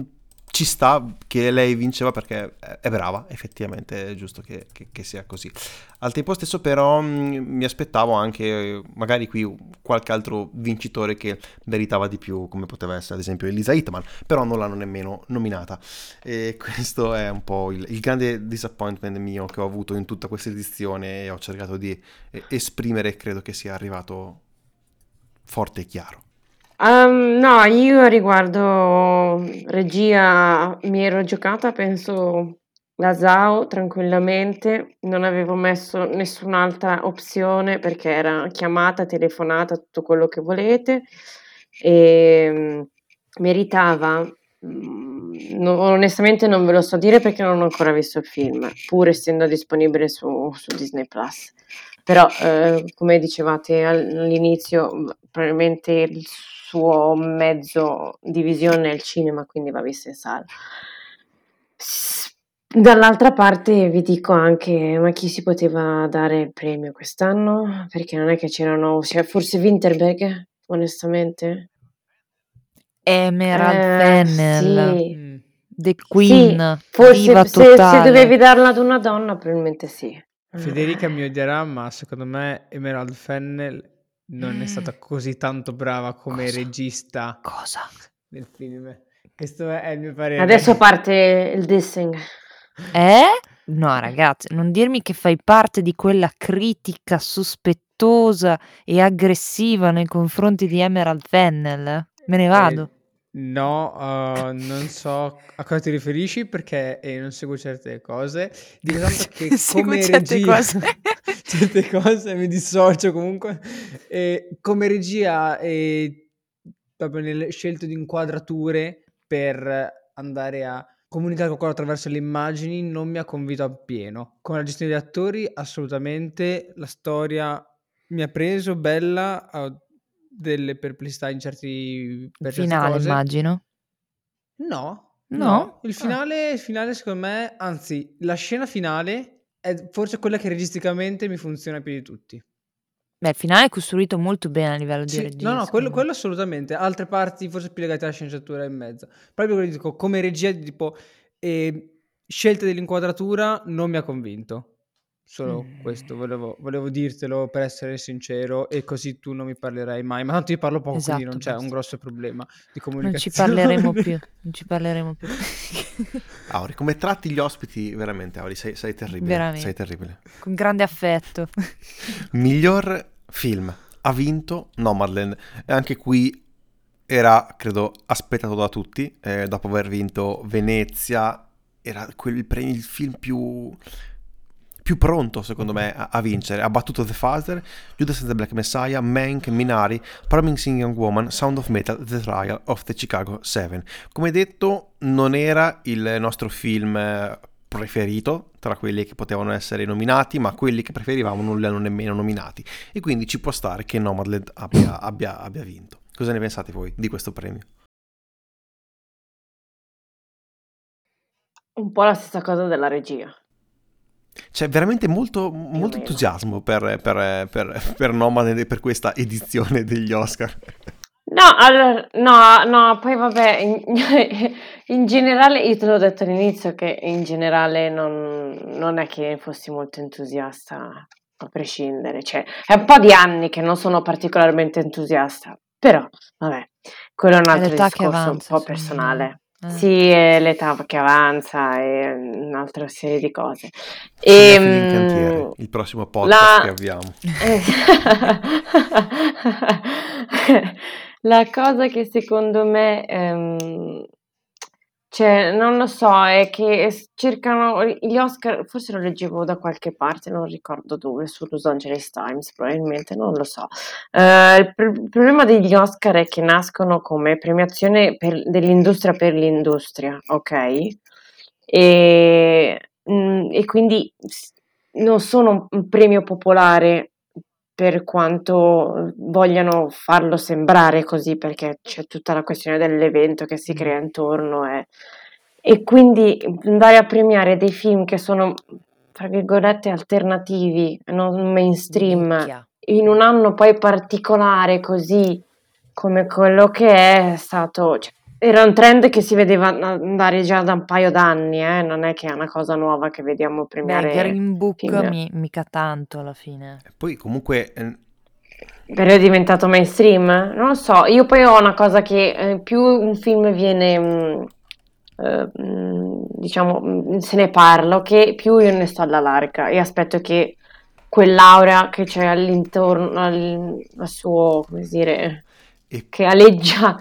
A: ci sta che lei vinceva perché è- brava, effettivamente è giusto che, che- che sia così. Al tempo stesso però mm, mi aspettavo anche eh, magari qui qualche altro vincitore che meritava di più, come poteva essere ad esempio Elisa Hitman, però non l'hanno nemmeno nominata. E questo è un po' il, il grande disappointment mio che ho avuto in tutta questa edizione e ho cercato di eh, esprimere, credo che sia arrivato forte e chiaro.
C: Um, no, io riguardo regia mi ero giocata, penso, la Zao tranquillamente, non avevo messo nessun'altra opzione perché era chiamata, telefonata, tutto quello che volete. E mm, meritava, mm, no- onestamente non ve lo so dire perché non ho ancora visto il film, pur essendo disponibile su, su Disney Plus. Però, eh, come dicevate al- all'inizio, probabilmente il suo mezzo di visione è il cinema, quindi va visto in sala. Dall'altra parte vi dico anche, ma chi si poteva dare il premio quest'anno? Perché non è che c'erano, cioè, forse Winterberg, onestamente.
B: Emerald
C: Eh,
B: Fennel,
C: sì.
D: Mm.
B: The Queen,
C: Forse
B: diva
C: se, se dovevi darla ad una donna, probabilmente sì.
D: Federica mi odierà, ma secondo me Emerald Fennel non è stata così tanto brava come
B: Cosa?
D: regista
B: Cosa?
D: nel film. Questo è il mio parere.
C: Adesso parte il dissing.
B: Eh? No, ragazzi, non dirmi che fai parte di quella critica sospettosa e aggressiva nei confronti di Emerald Fennel. Me ne vado.
D: No, uh, non so a cosa ti riferisci perché eh, non seguo certe cose. Dico tanto che come
B: certe
D: regia...
B: cose.
D: certe cose mi dissocio comunque. E come regia e proprio nelle scelte di inquadrature per andare a comunicare qualcosa attraverso le immagini non mi ha convinto appieno. Con la gestione degli attori, assolutamente. La storia mi ha preso, bella, ho delle perplessità in certi per
B: Finale,
D: cose.
B: immagino.
D: No,
B: No?
D: no. Il
B: Ah.
D: finale, il finale secondo me, anzi, la scena finale è forse quella che registicamente mi funziona più di tutti.
B: Beh, il finale è costruito molto bene a livello di
D: Sì,
B: regia.
D: no, no, quello, quello assolutamente. Altre parti forse più legate alla sceneggiatura e mezzo. Proprio quello dico, come regia, tipo, eh, scelte dell'inquadratura non mi ha convinto. Solo
B: Mm.
D: questo, volevo, volevo dirtelo per essere sincero e così tu non mi parlerai mai. Ma tanto io parlo poco, quindi
B: Esatto,
D: non c'è un grosso problema di
B: Non ci
D: comunicazione.
B: parleremo più. Non ci parleremo più.
A: Auri, come tratti gli ospiti, veramente, Auri, sei, sei terribile.
B: Veramente.
A: Sei terribile.
B: Con grande affetto.
A: Miglior film. Ha vinto Nomadland. E anche qui era, credo, aspettato da tutti. eh, dopo aver vinto Venezia, era quel premio, il film più, più pronto, secondo me, a, a vincere. Ha battuto The Father, Judas and the Black Messiah, Mank, Minari, Promising Young Woman, Sound of Metal, The Trial of the Chicago 7. Come detto, non era il nostro film eh, preferito tra quelli che potevano essere nominati, ma quelli che preferivamo non li hanno nemmeno nominati. E quindi ci può stare che Nomadland abbia, abbia, abbia vinto. Cosa ne pensate voi di questo premio?
C: Un po' la stessa cosa della regia.
A: C'è veramente molto, molto entusiasmo per, per, per, per Nomadland e per questa edizione degli Oscar.
C: No, allora, no, no, poi vabbè, in, in generale, io te l'ho detto all'inizio che in generale non, non è che fossi molto entusiasta, a prescindere, cioè è un po' di anni che non sono particolarmente entusiasta, però vabbè, quello è un altro discorso
B: avanza,
C: un po' personale.
B: Eh.
C: Sì, è l'età che avanza e un'altra serie di cose.
A: Cinefili in
C: Ehm,
A: il prossimo podcast
C: la-
A: che abbiamo.
C: La cosa che secondo me, ehm, cioè, non lo so, è che cercano gli Oscar, forse lo leggevo da qualche parte, non ricordo dove, su Los Angeles Times probabilmente, non lo so. Eh, il, pr- il problema degli Oscar è che nascono come premiazione per- dell'industria per l'industria, ok? E, mm, e quindi non sono un premio popolare per quanto vogliano farlo sembrare così, perché c'è tutta la questione dell'evento che si crea intorno e, e quindi andare a premiare dei film che sono, tra virgolette, alternativi, non mainstream,
B: Nicchia.
C: in un anno poi particolare così come quello che è, è stato... cioè, era un trend che si vedeva andare già da un paio d'anni, eh, non è che è una cosa nuova che vediamo
B: Beh,
C: premiare
B: Green Book
C: film.
B: mi- mica tanto alla fine.
A: E Poi comunque eh,
C: Però è diventato mainstream? Non lo so, io poi ho una cosa che eh, più un film viene, mm, eh, mm, diciamo, mm, se ne parla, che più io ne sto alla larga e aspetto che quell'aura che c'è all'intorno, al, al suo, come dire,
A: e
C: che aleggia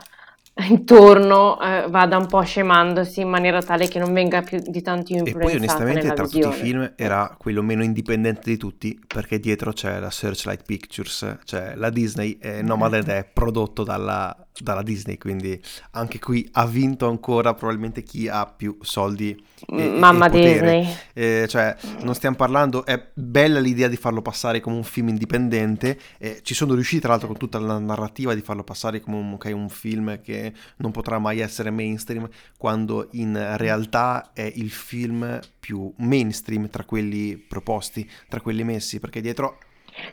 C: intorno, eh, vada un po' scemandosi in maniera tale che non venga più di tanto
A: E poi onestamente tra tutti i
C: visione.
A: film era quello meno indipendente di tutti perché dietro c'è la Searchlight Pictures, cioè la Disney e Nomadland è prodotto dalla, dalla Disney, quindi anche qui ha vinto ancora probabilmente chi ha più soldi e,
C: Mamma
A: e potere.
C: Disney.
A: Eh, cioè, non stiamo parlando, è bella l'idea di farlo passare come un film indipendente, eh, ci sono riusciti tra l'altro con tutta la narrativa di farlo passare come un, ok, un film che non potrà mai essere mainstream, quando in realtà è il film più mainstream tra quelli proposti, tra quelli messi, perché dietro...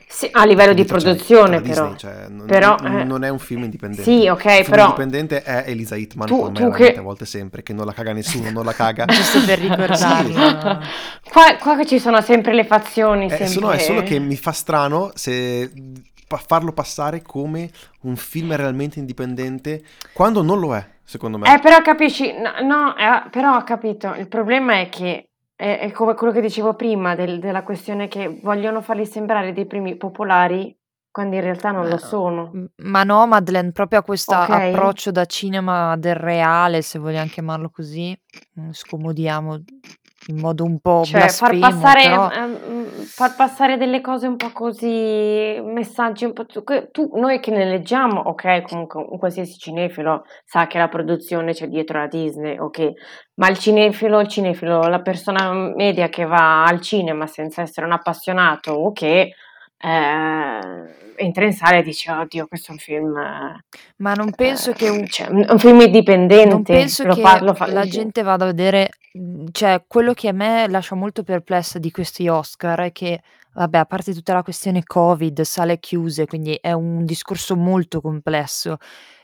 C: Sì, a livello di
A: dietro c'è-
C: produzione però.
A: Disney, cioè, non,
C: Però,
A: non-
C: eh,
A: non è un film indipendente.
C: Sì, ok,
A: il film
C: però
A: indipendente è Elisa Hitman,
C: tu,
A: come
C: tu che...
A: a volte sempre, che non la caga nessuno, non la caga.
B: Giusto per ricordarlo.
C: Qua, qua che ci sono sempre le fazioni,
A: Eh, sono- è solo che
C: sempre...
A: mi fa strano se pa- farlo passare come un film realmente indipendente quando non lo è, secondo me.
C: Eh, però capisci, no, no, eh, però ho capito, il problema è che è, è come quello che dicevo prima, del- della questione che vogliono farli sembrare dei primi popolari quando in realtà non lo
B: Ma,
C: sono.
B: m- ma Nomadland proprio ha questo
C: Ok?
B: approccio da cinema del reale, se vogliamo chiamarlo così, mm, scomodiamo in modo un po'
C: Cioè, far passare,
B: però
C: ehm, far passare delle cose un po' così, messaggi un po' tu, noi che ne leggiamo, ok, comunque un qualsiasi cinefilo sa che la produzione c'è dietro la Disney, ok, ma il cinefilo, il cinefilo, la persona media che va al cinema senza essere un appassionato, ok, eh, entra in sala e dice, oddio, questo è un film, eh,
B: ma non penso che un,
C: cioè, un film
B: non
C: indipendente,
B: penso
C: lo
B: che
C: fa-
B: la gente vada a vedere, mm, cioè quello che a me lascia molto perplessa di questi Oscar è che, vabbè, a parte tutta la questione Covid, sale chiuse, quindi è un discorso molto complesso.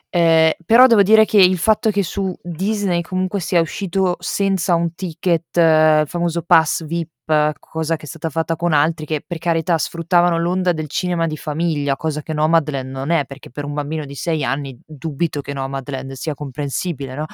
B: Eh, però devo dire che il fatto che su Disney comunque sia uscito senza un ticket, eh, il famoso pass VIP, eh, cosa che è stata fatta con altri che per carità sfruttavano l'onda del cinema di famiglia, cosa che Nomadland non è, perché per un bambino di 6 anni dubito che Nomadland sia comprensibile, no?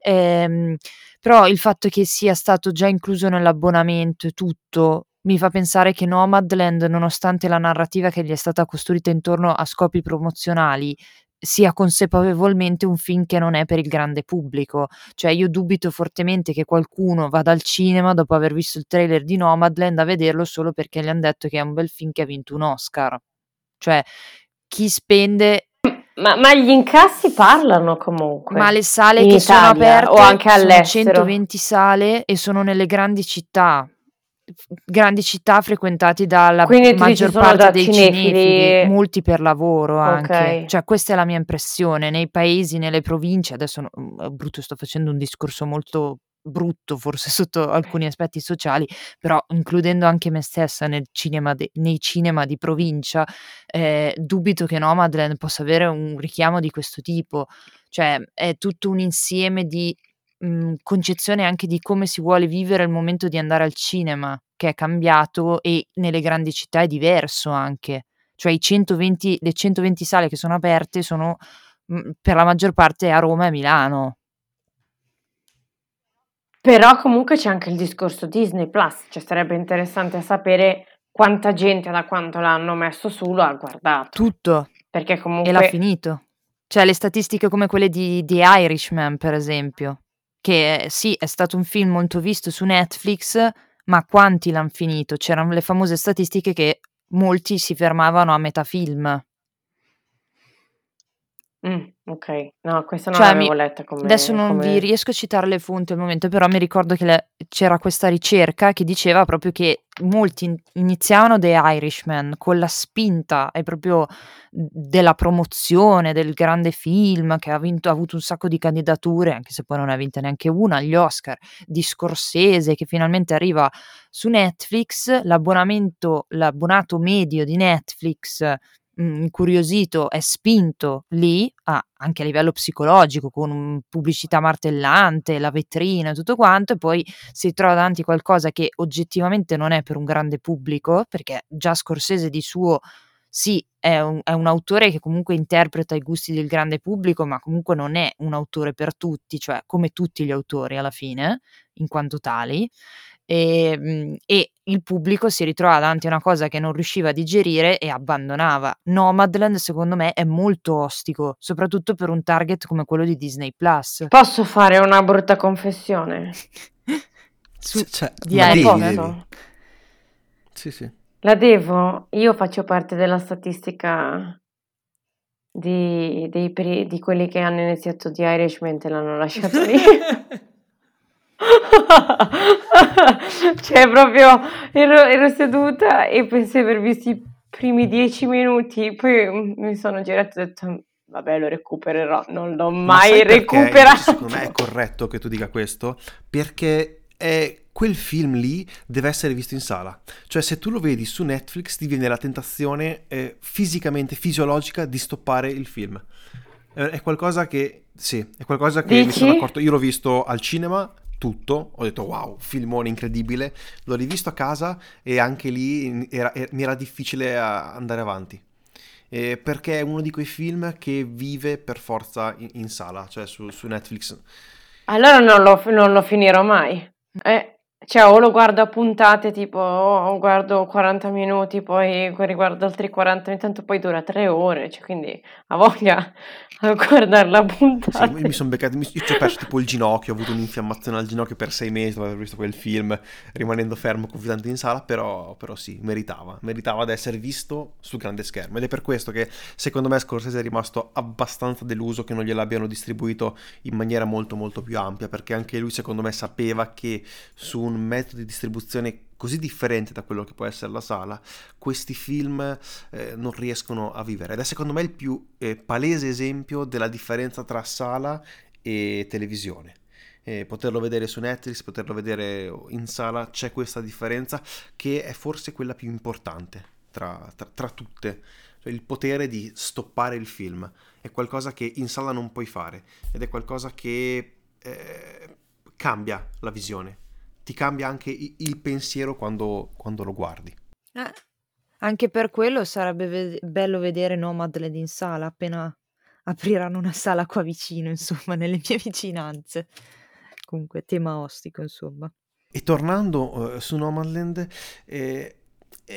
B: Ehm, però il fatto che sia stato già incluso nell'abbonamento e tutto mi fa pensare che Nomadland, nonostante la narrativa che gli è stata costruita intorno a scopi promozionali, sia consapevolmente un film che non è per il grande pubblico. Cioè io dubito fortemente che qualcuno vada al cinema dopo aver visto il trailer di Nomadland a vederlo solo perché gli hanno detto che è un bel film che ha vinto un Oscar. Cioè chi spende
C: Ma, ma gli incassi parlano comunque.
B: ma le sale che sono
C: Italia
B: aperte
C: o anche
B: sono
C: all'estero.
B: 120 sale e sono nelle grandi città, grandi città frequentate dalla
C: Quindi
B: maggior
C: sono
B: parte dei
C: cinefili.
B: cinefili, molti per lavoro anche.
C: Ok.
B: Cioè, questa è la mia impressione. Nei paesi, nelle province, adesso no- mm, brutto, sto facendo un discorso molto brutto, forse sotto alcuni aspetti sociali, però includendo anche me stessa cinema de- nei cinema di provincia, eh, dubito che Nomadland possa avere un richiamo di questo tipo. Cioè, è tutto un insieme di mh, concezione anche di come si vuole vivere il momento di andare al cinema, che è cambiato e nelle grandi città è diverso anche. Cioè, i 120, le 120 sale che sono aperte sono mh, per la maggior parte a Roma e a Milano.
C: Però comunque c'è anche il discorso Disney Plus, cioè sarebbe interessante sapere quanta gente da quando l'hanno messo su lo ha guardato,
B: Tutto.
C: perché
B: E l'ha
C: comunque
B: finito. Cioè, le statistiche come quelle di, di Irishman, per esempio, che eh, sì, è stato un film molto visto su Netflix, ma quanti l'hanno finito? C'erano le famose statistiche che molti si fermavano a metà film.
C: Mm, ok, no, questa non
B: Cioè,
C: l'avevo
B: mi-
C: letta come,
B: adesso non vi
C: come...
B: riesco a citare le fonti al momento, però mi ricordo che le- c'era questa ricerca che diceva proprio che molti in- iniziavano The Irishman con la spinta e proprio della promozione del grande film che ha, vinto, ha avuto un sacco di candidature, anche se poi non ne ha vinta neanche una, agli Oscar, di Scorsese che finalmente arriva su Netflix, l'abbonamento, l'abbonato medio di Netflix mh, incuriosito è spinto lì, a- anche a livello psicologico, con pubblicità martellante, la vetrina e tutto quanto, e poi si trova davanti qualcosa che oggettivamente non è per un grande pubblico, perché già Scorsese di suo sì, è un, è un autore che comunque interpreta i gusti del grande pubblico, ma comunque non è un autore per tutti, cioè come tutti gli autori alla fine, in quanto tali. E, mh, e il pubblico si ritrova davanti a una cosa che non riusciva a digerire e abbandonava. Nomadland, secondo me, è molto ostico, soprattutto per un target come quello di Disney Plus.
C: Posso fare una brutta confessione?
B: Su,
A: cioè,
B: di
A: ma devi,
C: Posso?
A: devi. Sì, sì.
C: La devo? Io faccio parte della statistica di, dei di quelli che hanno iniziato di Irishman e l'hanno lasciato lì. cioè, proprio ero, ero seduta e pensai di aver visto i primi dieci minuti, poi mm, mi sono girata e ho detto, vabbè, lo recupererò. Non l'ho
A: Ma
C: mai
A: perché
C: recuperato.
A: Secondo me è corretto che tu dica questo, perché è quel film lì deve essere visto in sala. Cioè, se tu lo vedi su Netflix, ti viene la tentazione eh, fisicamente, fisiologica di stoppare il film. È, è qualcosa che, sì, è qualcosa che mi
C: Dici?
A: sono accorto. Io l'ho visto al cinema, tutto, ho detto wow, filmone incredibile. L'ho rivisto a casa e anche lì era- era- mi era difficile a- andare avanti. Eh, perché è uno di quei film che vive per forza in, in sala, cioè su, su Netflix.
C: Allora non lo, non lo finirò mai. Eh, Cioè, o lo guardo a puntate, tipo, o guardo 40 minuti, poi riguardo altri 40, intanto poi dura 3 ore, cioè, quindi ha voglia a guardarla a puntate.
A: Sì, mi sono beccato, mi, ci ho perso tipo il ginocchio, ho avuto un'infiammazione al ginocchio per sei mesi dopo aver visto quel film, rimanendo fermo confidante in sala, però, però sì, meritava, meritava di essere visto sul grande schermo ed è per questo che secondo me Scorsese è rimasto abbastanza deluso che non gliel'abbiano distribuito in maniera molto molto più ampia, perché anche lui secondo me sapeva che su un metodo di distribuzione così differente da quello che può essere la sala, questi film eh, non riescono a vivere. Ed è secondo me il più eh, palese esempio della differenza tra sala e televisione. Eh, poterlo vedere su Netflix, poterlo vedere in sala, c'è questa differenza che è forse quella più importante tra, tra, tra tutte. Cioè, il potere di stoppare il film è qualcosa che in sala non puoi fare ed è qualcosa che eh, cambia la visione ti cambia anche il pensiero quando, quando lo guardi.
B: Eh, anche per quello sarebbe ve- bello vedere Nomadland in sala appena apriranno una sala qua vicino, insomma, nelle mie vicinanze. Comunque, tema ostico, insomma.
A: E tornando uh, su Nomadland, eh,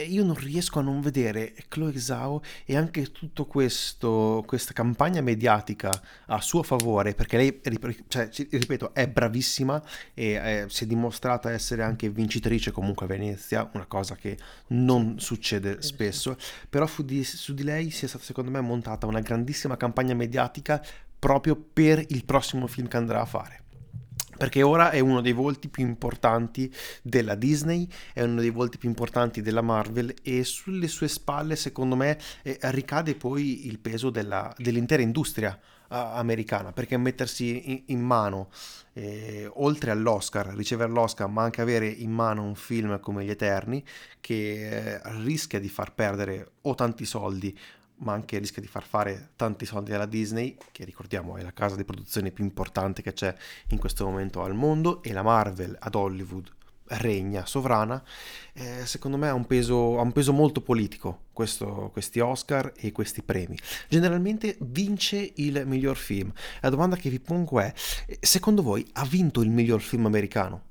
A: io non riesco a non vedere Chloe Zhao e anche tutta questa campagna mediatica a suo favore, perché lei, cioè, ripeto, è bravissima e è, si è dimostrata essere anche vincitrice comunque a Venezia, una cosa che non succede spesso, però su di, su di lei si è stata secondo me montata una grandissima campagna mediatica proprio per il prossimo film che andrà a fare perché ora è uno dei volti più importanti della Disney, è uno dei volti più importanti della Marvel e sulle sue spalle, secondo me, eh, ricade poi il peso della, dell'intera industria americana, perché mettersi in, mano, eh, oltre all'Oscar, ricevere l'Oscar, ma anche avere in mano un film come Gli Eterni, che eh, rischia di far perdere o tanti soldi ma anche rischia di far fare tanti soldi alla Disney, che ricordiamo è la casa di produzione più importante che c'è in questo momento al mondo, e la Marvel ad Hollywood regna sovrana, eh, secondo me ha un, peso, ha un peso molto politico questo, questi Oscar e questi premi. Generalmente vince il miglior film. La domanda che vi pongo è, secondo voi ha vinto il miglior film americano?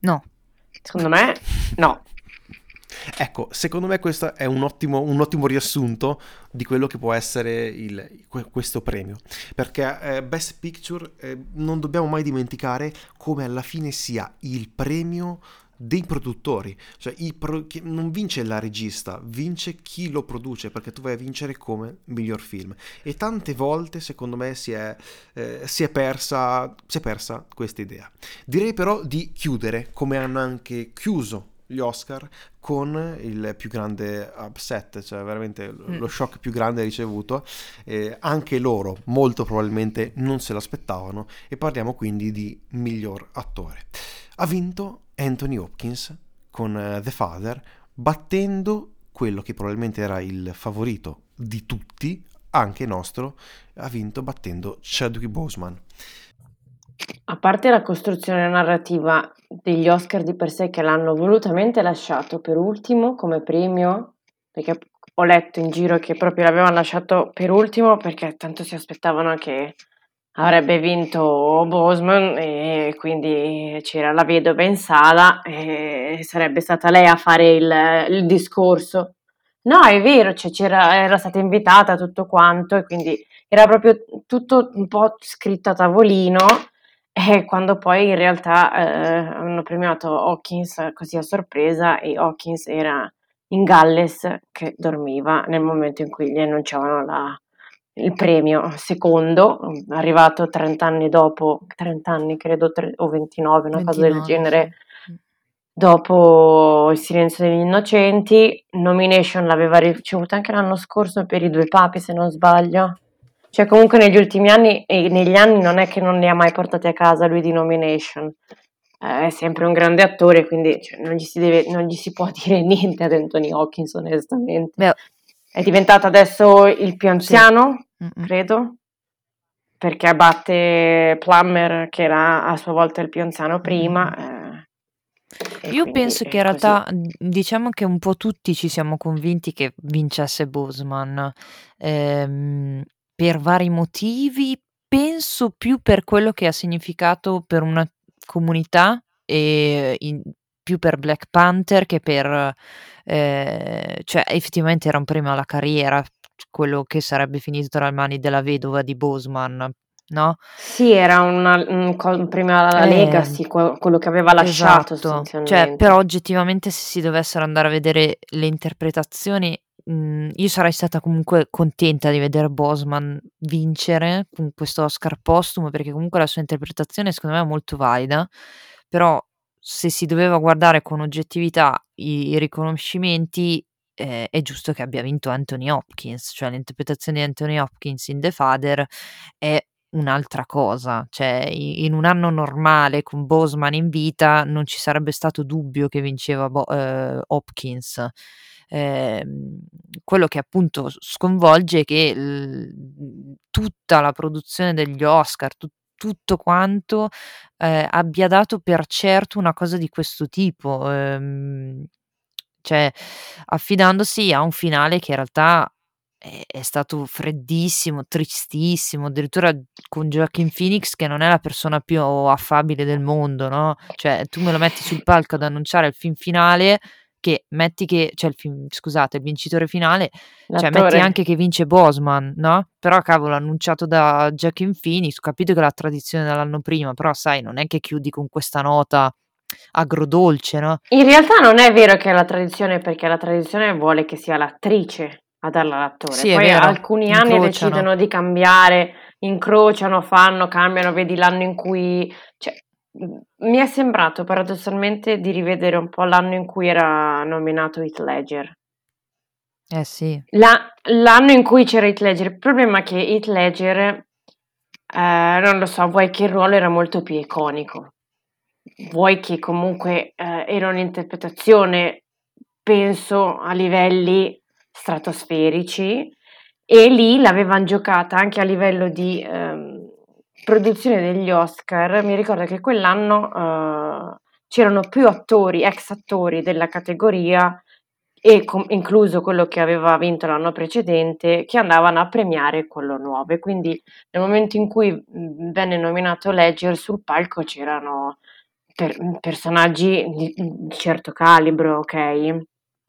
B: No.
C: Secondo me no.
A: Ecco, secondo me questo è un ottimo, un ottimo riassunto di quello che può essere il, questo premio. Perché eh, Best Picture eh, non dobbiamo mai dimenticare come alla fine sia il premio dei produttori, cioè pro- non vince la regista, vince chi lo produce, perché tu vai a vincere come miglior film. E tante volte, secondo me, si è, eh, si è persa, si è persa questa idea. Direi però di chiudere, come hanno anche chiuso gli Oscar con il più grande upset, cioè veramente mm. lo shock più grande ricevuto. Eh, anche loro molto probabilmente non se l'aspettavano e parliamo quindi di miglior attore. Ha vinto Anthony Hopkins con uh, The Father, battendo quello che probabilmente era il favorito di tutti, anche nostro, ha vinto battendo Chadwick Boseman.
C: A parte la costruzione narrativa degli Oscar di per sé che l'hanno volutamente lasciato per ultimo come premio, perché ho letto in giro che proprio l'avevano lasciato per ultimo perché tanto si aspettavano che avrebbe vinto Bosman e quindi c'era la vedova in sala e sarebbe stata lei a fare il, il discorso. No, è vero, cioè era stata invitata tutto quanto e quindi era proprio tutto un po' scritto a tavolino e quando poi in realtà eh, hanno premiato Hawkins così a sorpresa e Hawkins era in Galles che dormiva nel momento in cui gli annunciavano la, il premio secondo, arrivato 30 anni dopo, 30 anni credo, tre, o 29, una 29, cosa del genere, sì. dopo il silenzio degli innocenti. Nomination l'aveva ricevuta anche l'anno scorso per i due papi, se non sbaglio. Cioè, comunque negli ultimi anni e negli anni non è che non li ha mai portati a casa lui di nomination. Eh, è sempre un grande attore, quindi cioè, non, gli deve, non, gli si può dire niente ad Anthony Hawkins, onestamente. Beh. È diventato adesso il più anziano, sì. credo, perché abbatte Plummer, che era a sua volta il più anziano prima.
B: Eh, Io penso che in realtà, diciamo che un po' tutti ci siamo convinti che vincesse Boseman. Ehm, per vari motivi, penso più per quello che ha significato per una comunità e in- più per Black Panther che per... eh, cioè effettivamente era un premio alla carriera, quello che sarebbe finito tra le mani della vedova di Boseman, no?
C: Sì, era una, un, un premio alla
B: Eh,
C: Legacy, quello che aveva lasciato
B: esatto, cioè però oggettivamente se si dovessero andare a vedere le interpretazioni Mhmm, io sarei stata comunque contenta di vedere Bosman vincere con questo Oscar postumo, perché comunque la sua interpretazione secondo me è molto valida, però se si doveva guardare con oggettività i i riconoscimenti, ehm, è giusto che abbia vinto Anthony Hopkins, cioè l'interpretazione di Anthony Hopkins in The Father è un'altra cosa, cioè in un anno normale con Boseman in vita non ci sarebbe stato dubbio che vinceva Bo ehm, Hopkins. Ehm, quello che appunto sconvolge è che l tutta la produzione degli Oscar, tu tutto quanto, ehm, abbia dato per certo una cosa di questo tipo, ehm, cioè affidandosi a un finale che in realtà è è stato freddissimo, tristissimo, addirittura con Joaquin Phoenix che non è la persona più affabile del mondo, no, cioè tu me lo metti sul palco ad annunciare il film finale che metti che cioè il film scusate, il vincitore finale, cioè metti anche che vince Bosman, no, però cavolo annunciato da Joaquin Phoenix, ho capito che la tradizione dall'anno prima, però sai non è che chiudi con questa nota agrodolce, no?
C: In realtà non è vero che è la tradizione perché la tradizione vuole che sia l'attrice a darla all'attore.
B: Sì,
C: Poi alcuni anni
B: incrociano.
C: decidono di cambiare, incrociano, fanno, cambiano, vedi l'anno in cui... Mi è sembrato paradossalmente di rivedere un po' l'anno in cui era nominato Heath Ledger.
B: Eh sì.
C: La, l'anno in cui c'era Heath Ledger, il problema è che Heath Ledger, eh, non lo so, vuoi che il ruolo era molto più iconico, vuoi che comunque eh, era un'interpretazione, penso, a livelli stratosferici e lì l'avevano giocata anche a livello di ehm, produzione degli Oscar. Mi ricordo che quell'anno eh, c'erano più attori, ex attori della categoria e com- incluso quello che aveva vinto l'anno precedente, che andavano a premiare quello nuovo. E quindi nel momento in cui mh, venne nominato Ledger sul palco c'erano per- personaggi di, di certo calibro, ok?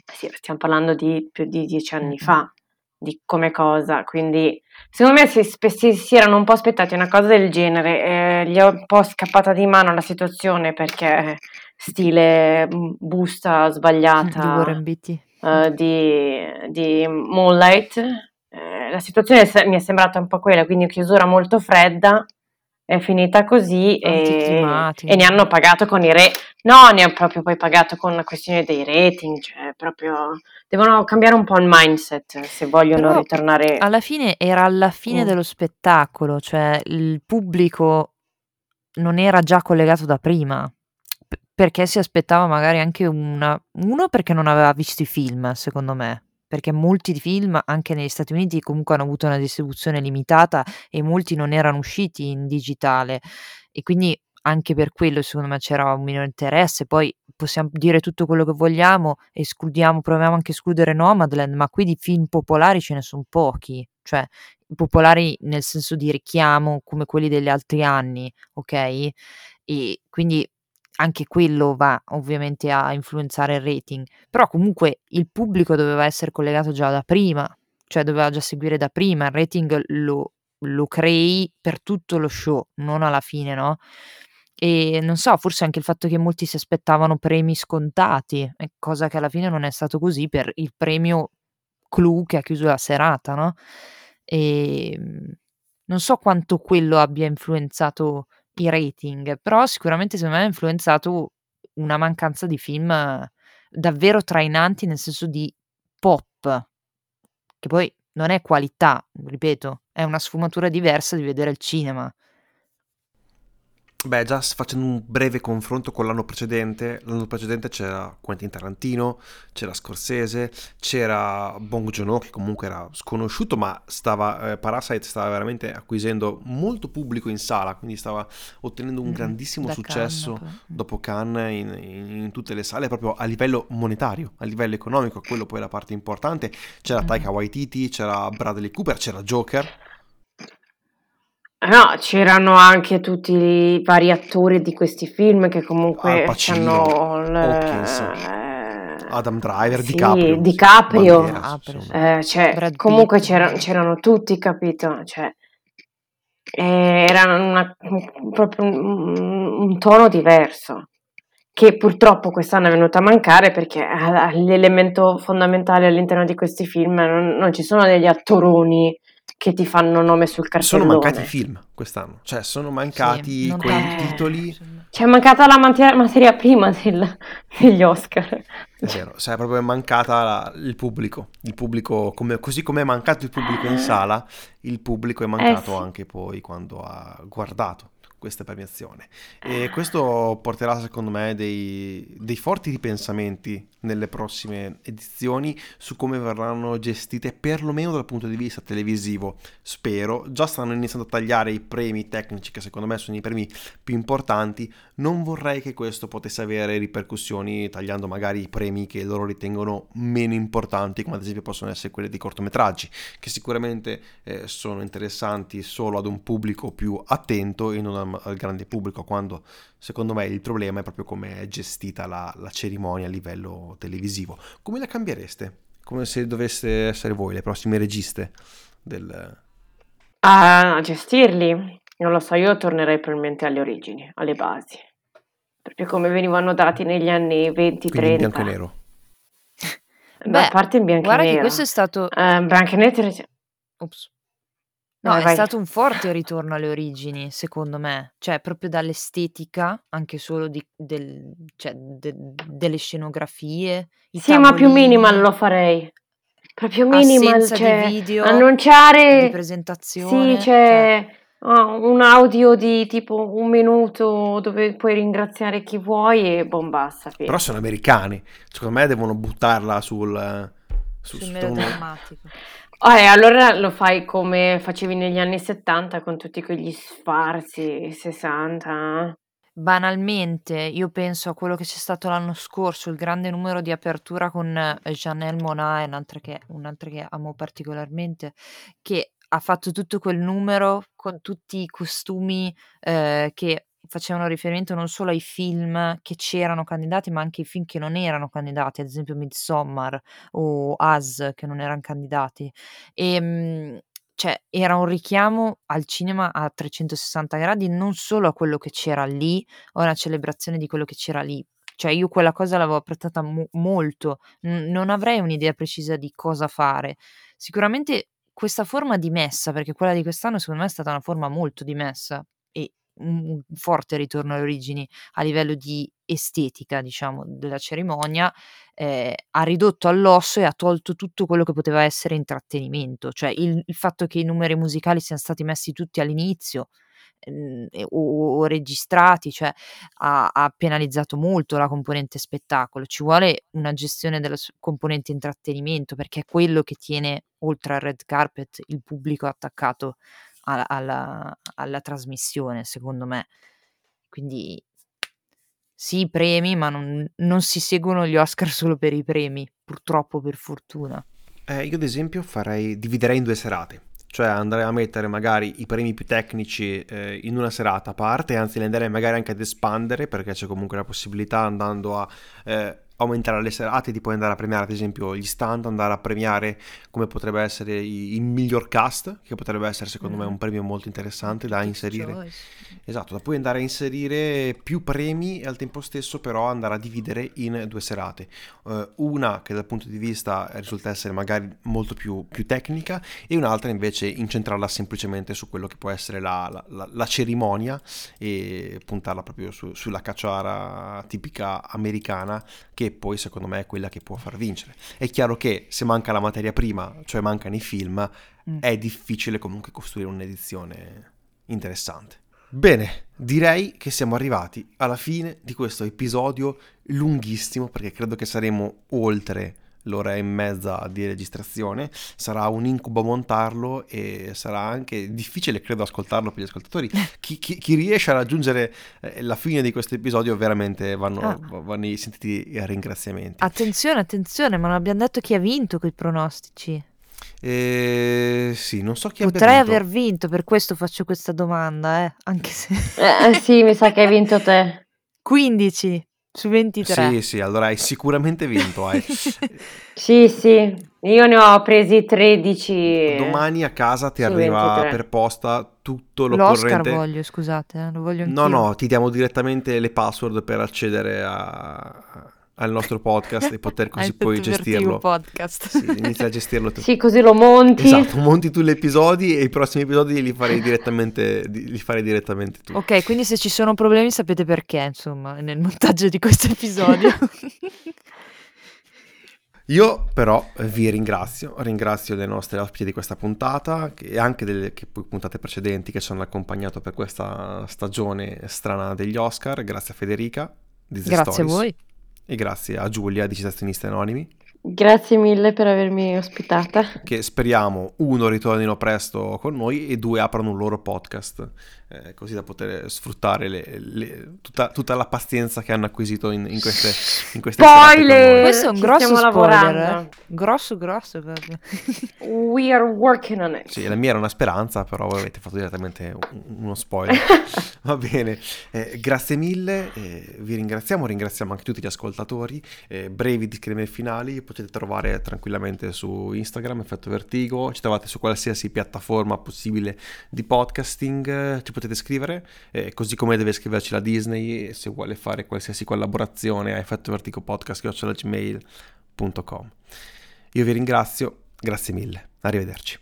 C: Sì, stiamo parlando di più di dieci anni fa, di come cosa, quindi secondo me si, si, si erano un po' aspettati una cosa del genere, eh, gli è un po' scappata di mano la situazione perché stile busta sbagliata
B: di Warren Beatty.
C: Uh, di, di Moonlight, eh, la situazione mi è sembrata un po' quella, quindi chiusura molto fredda, è finita così e, e, ne hanno pagato con i re no ne hanno proprio poi pagato con la questione dei rating cioè proprio devono cambiare un po' il mindset se vogliono
B: Però
C: ritornare
B: alla fine era alla fine mm. dello spettacolo cioè il pubblico non era già collegato da prima perché si aspettava magari anche una uno perché non aveva visto i film secondo me perché molti film anche negli Stati Uniti comunque hanno avuto una distribuzione limitata e molti non erano usciti in digitale. E quindi anche per quello secondo me c'era un minore interesse, poi possiamo dire tutto quello che vogliamo, escludiamo, proviamo anche a escludere Nomadland, ma qui di film popolari ce ne sono pochi, cioè popolari nel senso di richiamo come quelli degli altri anni, ok? E quindi anche quello va ovviamente a influenzare il rating, però comunque il pubblico doveva essere collegato già da prima, cioè doveva già seguire da prima, il rating lo, lo crei per tutto lo show, non alla fine, no? E non so, forse anche il fatto che molti si aspettavano premi scontati, cosa che alla fine non è stato così per il premio clou che ha chiuso la serata, no? E non so quanto quello abbia influenzato i rating, però sicuramente secondo me ha influenzato una mancanza di film davvero trainanti nel senso di pop, che poi non è qualità, ripeto, è una sfumatura diversa di vedere il cinema.
A: Beh, già facendo un breve confronto con l'anno precedente, l'anno precedente c'era Quentin Tarantino, c'era Scorsese, c'era Bong Joon-ho che comunque era sconosciuto, ma stava, eh, Parasite stava veramente acquisendo molto pubblico in sala, quindi stava ottenendo un mm-hmm. grandissimo da successo Cannes, dopo Cannes in, in, in, tutte le sale, proprio a livello monetario, a livello economico, quello poi è la parte importante. C'era mm-hmm. Taika Waititi, c'era Bradley Cooper, c'era Joker
C: No, c'erano anche tutti i vari attori di questi film che comunque
A: Pacino,
C: hanno il- eh,
A: Adam Driver,
C: sì,
A: DiCaprio.
C: DiCaprio.
B: DiCaprio,
A: insomma.
C: Eh, cioè, comunque
B: Pitt.
C: c'era- c'erano tutti, capito? Cioè, eh, era una- proprio un, un tono diverso, che purtroppo quest'anno è venuto a mancare perché l'elemento fondamentale all'interno di questi film non, non ci sono degli attoroni che ti fanno nome sul
A: Sono
C: cartellone.
A: mancati i film quest'anno, cioè sono mancati
B: Sì,
A: quei
B: tanto.
A: titoli.
C: C'è mancata la materia, materia prima del- degli Oscar.
A: È vero, cioè proprio è mancata la- il pubblico, il pubblico come- così come è mancato il pubblico in sala, il pubblico è mancato
C: Eh sì.
A: anche poi quando ha guardato questa premiazione. E questo porterà secondo me dei, dei forti ripensamenti nelle prossime edizioni su come verranno gestite perlomeno dal punto di vista televisivo, spero. Già stanno iniziando a tagliare i premi tecnici che secondo me sono i premi più importanti, non vorrei che questo potesse avere ripercussioni tagliando magari i premi che loro ritengono meno importanti, come ad esempio possono essere quelli di cortometraggi, che sicuramente eh, sono interessanti solo ad un pubblico più attento e non al, al grande pubblico, quando secondo me il problema è proprio come è gestita la, la cerimonia a livello televisivo. Come la cambiereste? Come se doveste essere voi le prossime registe del...
C: A gestirli, non lo so, io tornerei probabilmente alle origini, alle basi, proprio come venivano dati negli anni 20-30.
A: Quindi in bianco e nero.
C: Beh, a parte in bianco e
B: guarda che
C: nero.
B: questo è stato...
C: Eh, bianco e nero...
B: Ops. No,
C: Vai,
B: è
C: vai.
B: stato un forte ritorno alle origini, secondo me, cioè proprio dall'estetica, anche solo di- del- cioè, de- delle scenografie, i
C: Sì, ma più
B: tavolini,
C: minimal lo farei. Proprio minimal,
B: assenza
C: cioè
B: di video,
C: annunciare...
B: di presentazione,
C: Sì,
B: cioè,
C: c'è oh, un audio di tipo un minuto dove puoi ringraziare chi vuoi e basta, fine.
A: Però sono americani, secondo me devono buttarla sul... su-
B: sul
A: su-
B: melodrammatico.
C: Ah, e allora lo fai come facevi negli anni 70 con tutti quegli sfarzi, 60.
B: Banalmente, io penso a quello che c'è stato l'anno scorso, il grande numero di apertura con eh, Janelle Monáe, un'altra che, un'altra che amo particolarmente, che ha fatto tutto quel numero con tutti i costumi eh, che facevano riferimento non solo ai film che c'erano candidati, ma anche ai film che non erano candidati, ad esempio Midsommar o Us che non erano candidati. E, mm, cioè, era un richiamo al cinema a 360 gradi, non solo a quello che c'era lì, o una celebrazione di quello che c'era lì. Cioè, io quella cosa l'avevo apprezzata mo- molto, N- non avrei un'idea precisa di cosa fare. Sicuramente questa forma dimessa, perché quella di quest'anno secondo me è stata una forma molto dimessa un forte ritorno alle origini a livello di estetica, diciamo, della cerimonia, eh, ha ridotto all'osso e ha tolto tutto quello che poteva essere intrattenimento, cioè il, il fatto che i numeri musicali siano stati messi tutti all'inizio ehm, e- o, o registrati, cioè ha, ha penalizzato molto la componente spettacolo. Ci vuole una gestione della componente intrattenimento perché è quello che tiene oltre al red carpet il pubblico attaccato alla, alla- alla trasmissione, secondo me. Quindi sì, i premi, ma non, non si seguono gli Oscar solo per i premi, purtroppo, per fortuna.
A: Eh, io ad esempio farei, dividerei in due serate, cioè andrei a mettere magari i premi più tecnici eh, in una serata a parte, anzi li andrei magari anche ad espandere perché c'è comunque la possibilità andando a eh, aumentare le serate di poi andare a premiare ad esempio gli stand, andare a premiare come potrebbe essere il miglior cast, che potrebbe essere secondo me
B: Mhm.
A: un premio molto interessante da inserire.
B: Choice.
A: Esatto, da poi andare a inserire più premi e al tempo stesso però andare a dividere in due serate. Eh, una che dal punto di vista risulta essere magari molto più, più tecnica e un'altra invece incentrarla semplicemente su quello che può essere la, la- la- la cerimonia e puntarla proprio su- sulla cacciara tipica americana che poi secondo me è quella che può far vincere. È chiaro che se manca la materia prima, cioè mancano i film,
B: Mm.
A: è difficile comunque costruire un'edizione interessante. Bene, direi che siamo arrivati alla fine di questo episodio lunghissimo perché credo che saremo oltre l'ora e mezza di registrazione. Sarà un incubo montarlo e sarà anche difficile, credo, ascoltarlo per gli ascoltatori. Chi, chi- chi riesce a raggiungere eh, la fine di questo episodio veramente vanno,
B: Ah.
A: vanno i sentiti ringraziamenti.
B: Attenzione, attenzione, ma non abbiamo detto chi ha vinto quei pronostici.
A: Eh, sì, non so chi abbia
B: Potrei
A: vinto.
B: aver vinto, per questo faccio questa domanda, eh, anche se...
C: Eh, eh, sì, mi sa che hai vinto te.
B: 15 su 23.
A: Sì, sì, allora hai sicuramente vinto. hai.
C: Sì, sì, io ne ho presi 13.
A: Domani a casa ti arriva
C: 23.
A: per posta tutto
B: L'Oscar
A: l'occorrente.
B: voglio, scusate, eh, lo voglio
A: No,
B: anch'io.
A: no, ti diamo direttamente le password per accedere a- al nostro podcast e poter così poi gestirlo.
B: podcast.
A: Sì, inizia a gestirlo tu.
C: Sì, così lo monti.
A: Esatto, monti tu gli episodi e i prossimi episodi li farei direttamente, di- li farei direttamente tu.
B: Ok, quindi se ci sono problemi sapete perché, insomma, nel montaggio di questo episodio.
A: Io però vi ringrazio, ringrazio le nostre ospiti di questa puntata e anche delle che puntate precedenti che ci hanno accompagnato per questa stagione strana degli Oscar. Grazie a Federica di The
B: Grazie a
A: Stories
B: voi.
A: E grazie a Giulia di Citazionisti Anonimi
C: Grazie mille per avermi ospitata.
A: che speriamo uno ritornino presto con noi e due aprano un loro podcast eh, così da poter sfruttare le- le- tutta, tutta la pazienza che hanno acquisito in, in queste, in queste.
C: Spoiler!
B: Questo è un
C: ci
B: grosso
C: stiamo
B: spoiler,
C: lavorando.
B: eh. Grosso, grosso. proprio.
C: We are working on it.
A: Sì, la mia era una speranza, però voi avete fatto direttamente un- uno spoiler. Va bene, Eh, grazie mille, eh, vi ringraziamo, ringraziamo anche tutti gli ascoltatori. Eh, brevi disclaimer finali potete trovare tranquillamente su Instagram, Effetto Vertigo, ci trovate su qualsiasi piattaforma possibile di podcasting, ci potete scrivere, eh, così come deve scriverci la Disney se vuole fare qualsiasi collaborazione a Effetto Vertigo Podcast, gmail.com. Io vi ringrazio, grazie mille, arrivederci.